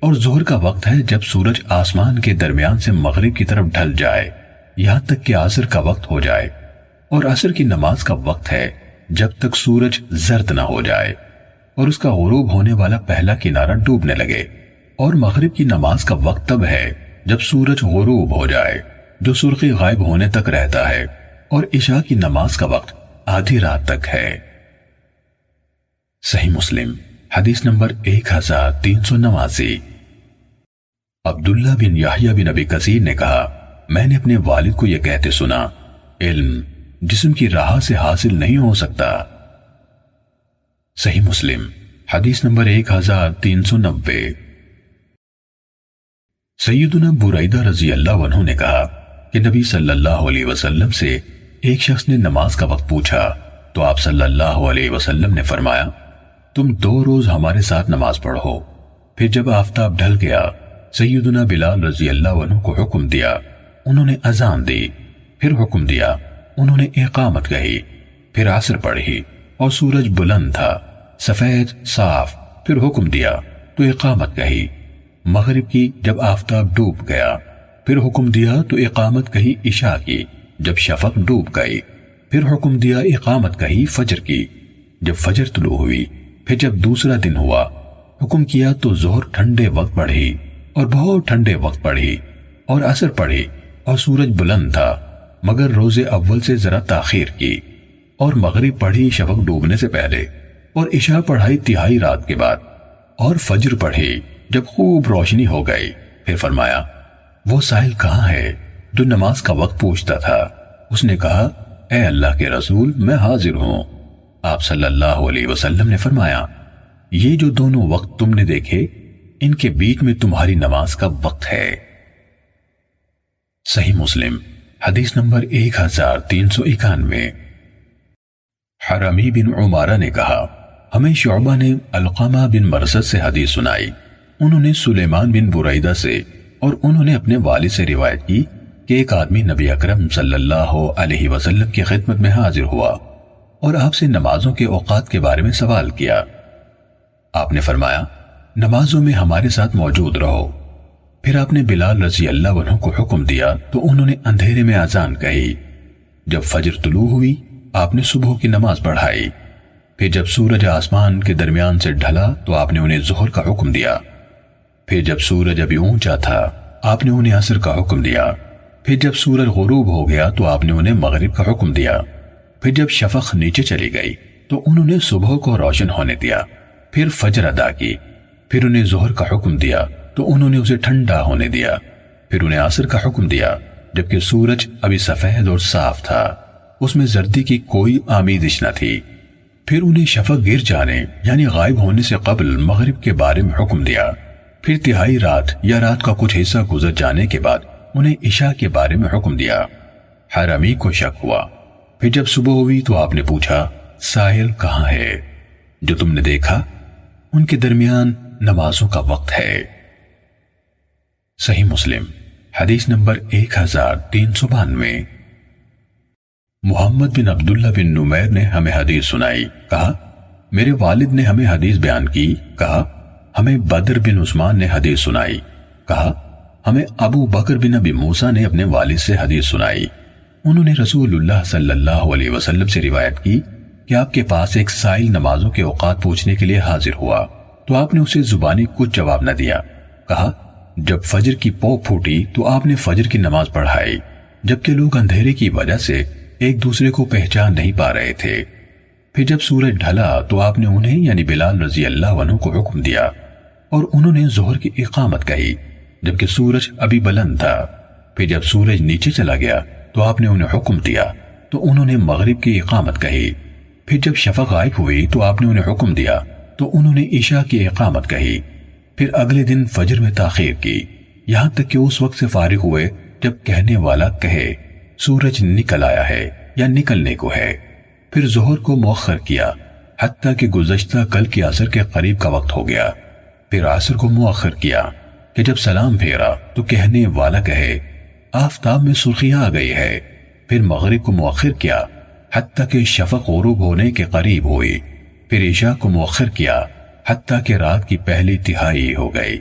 اور زہر کا وقت ہے جب سورج آسمان کے درمیان سے مغرب کی طرف ڈھل جائے، یہاں تک کہ عصر کا وقت ہو جائے۔ اور عصر کی نماز کا وقت ہے جب تک سورج زرد نہ ہو جائے، اور اس کا غروب ہونے والا پہلا کنارہ ڈوبنے لگے۔ اور مغرب کی نماز کا وقت تب ہے جب سورج غروب ہو جائے، جو سرخی غائب ہونے تک رہتا ہے، اور عشاء کی نماز کا وقت آدھی رات تک ہے۔ صحیح مسلم، حدیث نمبر ایک ہزار تین سو نواسی۔ عبداللہ بن یحییٰ بن ابی کثیر نے کہا، میں نے اپنے والد کو یہ کہتے سنا، علم جسم کی راہ سے حاصل نہیں ہو سکتا۔ صحیح مسلم، حدیث نمبر ایک ہزار تین سو نبے سیدنا برائدہ رضی اللہ عنہ نے کہا کہ نبی صلی اللہ علیہ وسلم سے ایک شخص نے نماز کا وقت پوچھا تو آپ صلی اللہ علیہ وسلم نے فرمایا، تم دو روز ہمارے ساتھ نماز پڑھو۔ پھر جب آفتاب ڈھل گیا، سیدنا بلال رضی اللہ عنہ کو حکم دیا، انہوں نے اذان دی۔ پھر حکم دیا، انہوں نے اقامت کہی۔ پھر عصر پڑھی اور سورج بلند تھا، سفید، صاف۔ پھر حکم دیا، تو اقامت کہی۔ مغرب کی جب آفتاب ڈوب گیا، پھر حکم دیا تو اقامت کہی عشاء کی، جب شفق ڈوب گئی، پھر حکم دیا اقامت کہی فجر کی۔ جب فجر طلوع ہوئی، پھر جب دوسرا دن ہوا، حکم کیا تو زہر ٹھنڈے وقت پڑھی اور بہت ٹھنڈے وقت پڑھی اور اثر پڑھی اور سورج بلند تھا، مگر روز اول سے ذرا تاخیر کی۔ اور مغرب پڑھی شفق ڈوبنے سے پہلے اور عشاء پڑھائی تہائی رات کے بعد اور فجر پڑھی۔ جب خوب روشنی ہو گئی، پھر فرمایا، وہ ساحل کہاں ہے؟ جو نماز کا وقت پوچھتا تھا۔ اس نے کہا، اے اللہ کے رسول، میں حاضر ہوں۔ آپ صلی اللہ علیہ وسلم نے فرمایا، یہ جو دونوں وقت تم نے دیکھے، ان کے بیچ میں تمہاری نماز کا وقت ہے۔ صحیح مسلم، حدیث نمبر ایک ہزار تین سو اکانوے۔ حرمی بن عمارہ نے کہا، ہمیں شعبہ نے القامہ بن مرسد سے حدیث سنائی۔ انہوں نے سلیمان بن برعیدہ سے اور انہوں نے اپنے والد سے روایت کی کہ ایک آدمی نبی اکرم صلی اللہ علیہ وسلم کی خدمت میں حاضر ہوا اور آپ سے نمازوں کے اوقات کے بارے میں سوال کیا۔ آپ نے فرمایا، نمازوں میں ہمارے ساتھ موجود رہو۔ پھر آپ نے بلال رضی اللہ عنہ کو حکم دیا تو انہوں نے اندھیرے میں آزان کہی۔ جب فجر طلوع ہوئی، آپ نے صبح کی نماز پڑھائی۔ پھر جب سورج آسمان کے درمیان سے ڈھلا تو آپ نے انہیں ظہر کا حکم دیا۔ پھر جب سورج ابھی اونچا تھا، آپ نے انہیں عصر کا حکم دیا۔ پھر جب سورج غروب ہو گیا تو آپ نے انہیں مغرب کا حکم دیا۔ پھر جب شفق نیچے چلی گئی تو انہوں نے صبح کو روشن ہونے دیا۔ پھر فجر ادا کی۔ پھر انہیں ظہر کا حکم دیا تو انہوں نے اسے ٹھنڈا ہونے دیا۔ پھر انہیں عصر کا حکم دیا، جبکہ سورج ابھی سفید اور صاف تھا۔ اس میں زردی کی کوئی آمیدش نہ تھی۔ پھر انہیں شفق گر جانے یعنی غائب ہونے سے قبل مغرب کے بارے میں حکم دیا۔ پھر تہائی رات یا رات کا کچھ حصہ گزر جانے کے بعد انہیں عشاء کے بارے میں حکم دیا۔ حرامی کو شک ہوا۔ پھر جب صبح ہوئی تو آپ نے پوچھا، ساحل کہاں ہے؟ جو تم نے دیکھا، ان کے درمیان نمازوں کا وقت ہے۔ صحیح مسلم، حدیث نمبر ایک ہزار تین سو بانوے۔ محمد بن عبداللہ بن نمیر نے ہمیں حدیث سنائی، کہا، میرے والد نے ہمیں حدیث بیان کی، کہا ہمیں بدر بن عثمان نے حدیث سنائی۔ کہا، ہمیں ابو بکر بن ابی موسیٰ نے اپنے والد سے حدیث سنائی۔ انہوں نے رسول اللہ صلی اللہ علیہ وسلم سے روایت کی کہ آپ کے پاس ایک سائل نمازوں کے اوقات پوچھنے کے لیے حاضر ہوا، تو آپ نے اسے زبانی کچھ جواب نہ دیا۔ کہا، جب فجر کی پو پھوٹی تو آپ نے فجر کی نماز پڑھائی، جبکہ لوگ اندھیرے کی وجہ سے ایک دوسرے کو پہچان نہیں پا رہے تھے۔ پھر جب سورج ڈھلا تو آپ نے انہیں یعنی بلال رضی اللہ عنہ کو حکم دیا اور انہوں نے زہر کی اقامت کہی جبکہ سورج ابھی بلند تھا۔ پھر جب سورج نیچے چلا گیا تو آپ نے انہیں حکم دیا، تو انہوں نے مغرب کی اقامت کہی۔ پھر جب شفق غائب ہوئی تو آپ نے انہیں حکم دیا، تو انہوں نے عشاء کی اقامت کہی۔ پھر اگلے دن فجر میں تاخیر کی۔ یہاں تک کہ اس وقت سے فارغ ہوئے جب کہنے والا کہے، سورج نکل آیا ہے یا نکلنے کو ہے۔ پھر ظہر کو مؤخر کیا، حتیٰ کہ گزشتہ کل کی عصر کے قریب کا وقت ہو گیا۔ پھر عصر کو مؤخر کیا کہ جب سلام پھیرا تو کہنے والا کہے، آفتاب میں سرخی آ گئی ہے۔ پھر مغرب کو مؤخر کیا، حتیٰ کہ شفق غروب ہونے کے قریب ہوئی۔ پھر عشاء کو مؤخر کیا، حتیٰ کہ رات کی پہلی تہائی ہو گئی۔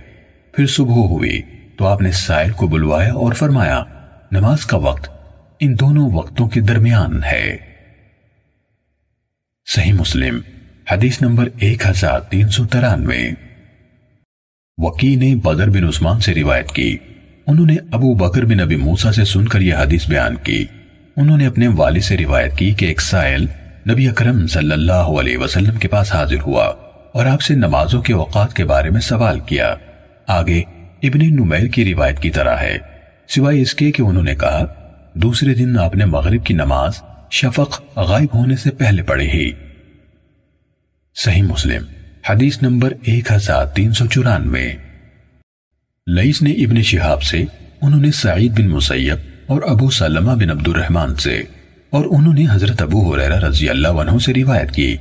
پھر صبح ہوئی تو آپ نے سائل کو بلوایا اور فرمایا، نماز کا وقت ان دونوں وقتوں کے درمیان ہے۔ صحیح مسلم، حدیث نمبر ایک ہزار تین سو ترانوے۔ وکی نے بدر بن عثمان سے روایت کی۔ انہوں نے ابو بکر بن ابی موسیٰ سے سن کر یہ حدیث بیان کی۔ انہوں نے اپنے والد سے روایت کی کہ ایک سائل نبی اکرم صلی اللہ علیہ وسلم کے پاس حاضر ہوا اور آپ سے نمازوں کے اوقات کے بارے میں سوال کیا۔ آگے ابن نمیر کی روایت کی طرح ہے۔ سوائے اس کے کہ انہوں نے کہا، دوسرے دن آپ نے مغرب کی نماز شفق غائب ہونے سے پہلے پڑھی ہی۔ صحیح مسلم، حدیث نمبر ایک ہزار تین سو چورانوے۔ لئیس نے ابن شہاب سے، انہوں نے سعید بن مسیب اور ابو سلمہ بن عبد الرحمن سے، اور انہوں نے حضرت ابو حریرہ رضی اللہ عنہ سے روایت کی۔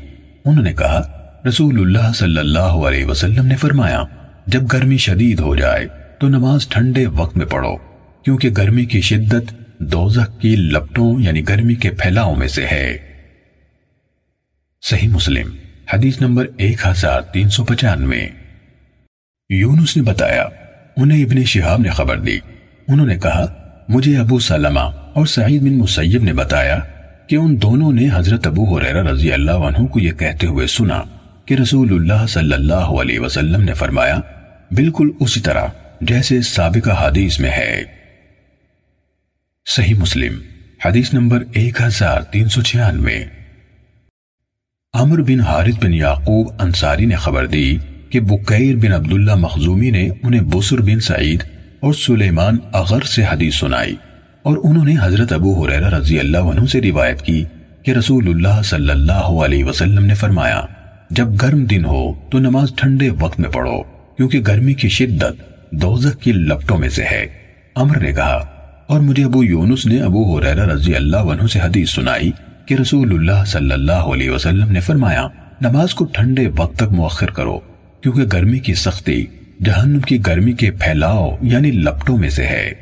انہوں نے کہا رسول اللہ صلی اللہ علیہ وسلم نے فرمایا، جب گرمی شدید ہو جائے تو نماز ٹھنڈے وقت میں پڑھو، کیونکہ گرمی کی شدت دوزخ کی لپٹوں یعنی گرمی کے پھیلاؤں میں سے ہے۔ صحیح مسلم، حدیث نمبر ایک ہزار تین سو پچانوے۔ یونس نے بتایا، انہیں ابن شہاب نے خبر دی۔ انہوں نے کہا، مجھے ابو سلمہ اور سعید بن مسیب نے بتایا کہ ان دونوں نے حضرت ابو حریرہ رضی اللہ عنہ کو یہ کہتے ہوئے سنا کہ رسول اللہ صلی اللہ علیہ وسلم نے فرمایا، بالکل اسی طرح جیسے سابقہ حدیث میں ہے۔ صحیح مسلم، حدیث نمبر ایک ہزار تین سو چھیانوے۔ عمر بن حارث بن یعقوب انصاری نے خبر دی کہ بکیر بن عبداللہ مخزومی نے انہیں بسر بن سعید اور سلیمان اغر سے حدیث سنائی اور انہوں نے حضرت ابو حریرہ رضی اللہ عنہ سے روایت کی کہ رسول اللہ صلی اللہ علیہ وسلم نے فرمایا، جب گرم دن ہو تو نماز ٹھنڈے وقت میں پڑھو، کیونکہ گرمی کی شدت دوزخ کی لپٹوں میں سے ہے۔ عمر نے کہا اور مجھے ابو یونس نے ابو حریرہ رضی اللہ عنہ سے حدیث سنائی کہ رسول اللہ صلی اللہ علیہ وسلم نے فرمایا، نماز کو ٹھنڈے وقت تک مؤخر کرو، کیونکہ گرمی کی سختی جہنم کی گرمی کے پھیلاؤ یعنی لپٹوں میں سے ہے۔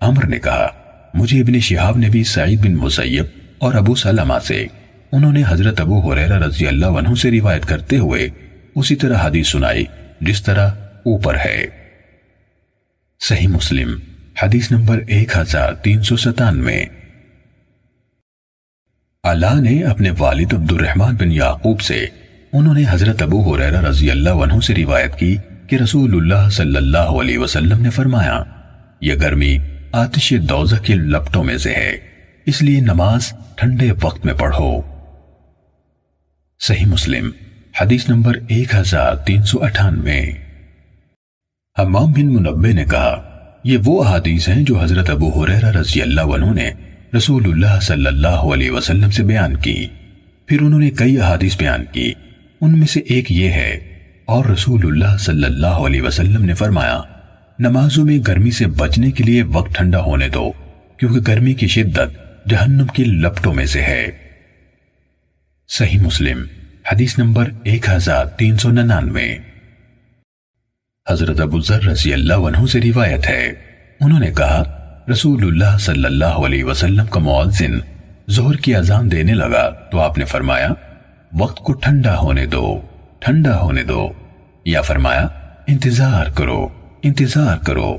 عمر نے کہا، مجھے ابن شہاب نے بھی سعید بن مسیب اور ابو سلمہ سے، انہوں نے حضرت ابو حریرہ رضی اللہ عنہ سے روایت کرتے ہوئے اسی طرح حدیث سنائی، جس طرح اوپر ہے۔ صحیح مسلم۔ حدیث نمبر ایک ہزار تین سو ستانوے۔ اللہ نے اپنے والد عبد الرحمن بن یعقوب سے، انہوں نے حضرت ابو حریرہ رضی اللہ عنہ سے روایت کی کہ رسول اللہ صلی اللہ علیہ وسلم نے فرمایا، یہ گرمی آتش دوزہ کے لپٹوں میں سے ہے، اس لیے نماز ٹھنڈے وقت میں پڑھو۔ صحیح مسلم، حدیث نمبر ایک ہزار تین سو اٹھانوے۔ حمام بن منبع نے کہا یہ وہ احادیث ہیں جو حضرت ابو حریرہ رضی اللہ عنہ نے رسول اللہ صلی اللہ علیہ وسلم سے بیان کی۔ پھر انہوں نے کئی احادیث بیان کی۔ ان میں سے ایک یہ ہے، اور رسول اللہ صلی اللہ علیہ وسلم نے فرمایا، نمازوں میں گرمی سے بچنے کے لیے وقت ٹھنڈا ہونے دو، کیونکہ گرمی کی شدت جہنم کی لپٹوں میں سے ہے۔ صحیح مسلم، حدیث نمبر ایک ہزار تین سو ننانوے۔ حضرت ابو ذر رضی اللہ عنہ سے روایت ہے۔ انہوں نے کہا، رسول اللہ صلی اللہ علیہ وسلم کا معذن زہر کی اذان دینے لگا۔ تو آپ نے فرمایا، وقت کو ٹھنڈا ہونے دو، ٹھنڈا ہونے دو۔ یا فرمایا، انتظار کرو انتظار کرو۔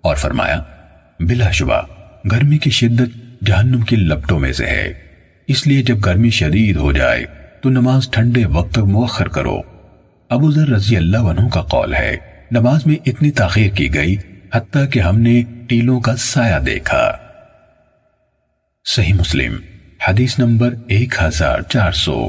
اور فرمایا، بلا شبہ، گرمی کی شدت جہنم کی لپٹوں میں سے ہے۔ اس لیے جب گرمی شدید ہو جائے، تو نماز ٹھنڈے وقت تک مؤخر کرو۔ ابو ذر رضی اللہ عنہ کا قول ہے۔ نماز میں اتنی تاخیر کی گئی حتیٰ کہ ہم نے ٹیلوں کا سایہ دیکھا۔ صحیح مسلم، حدیث نمبر ایک ہزار چار سو۔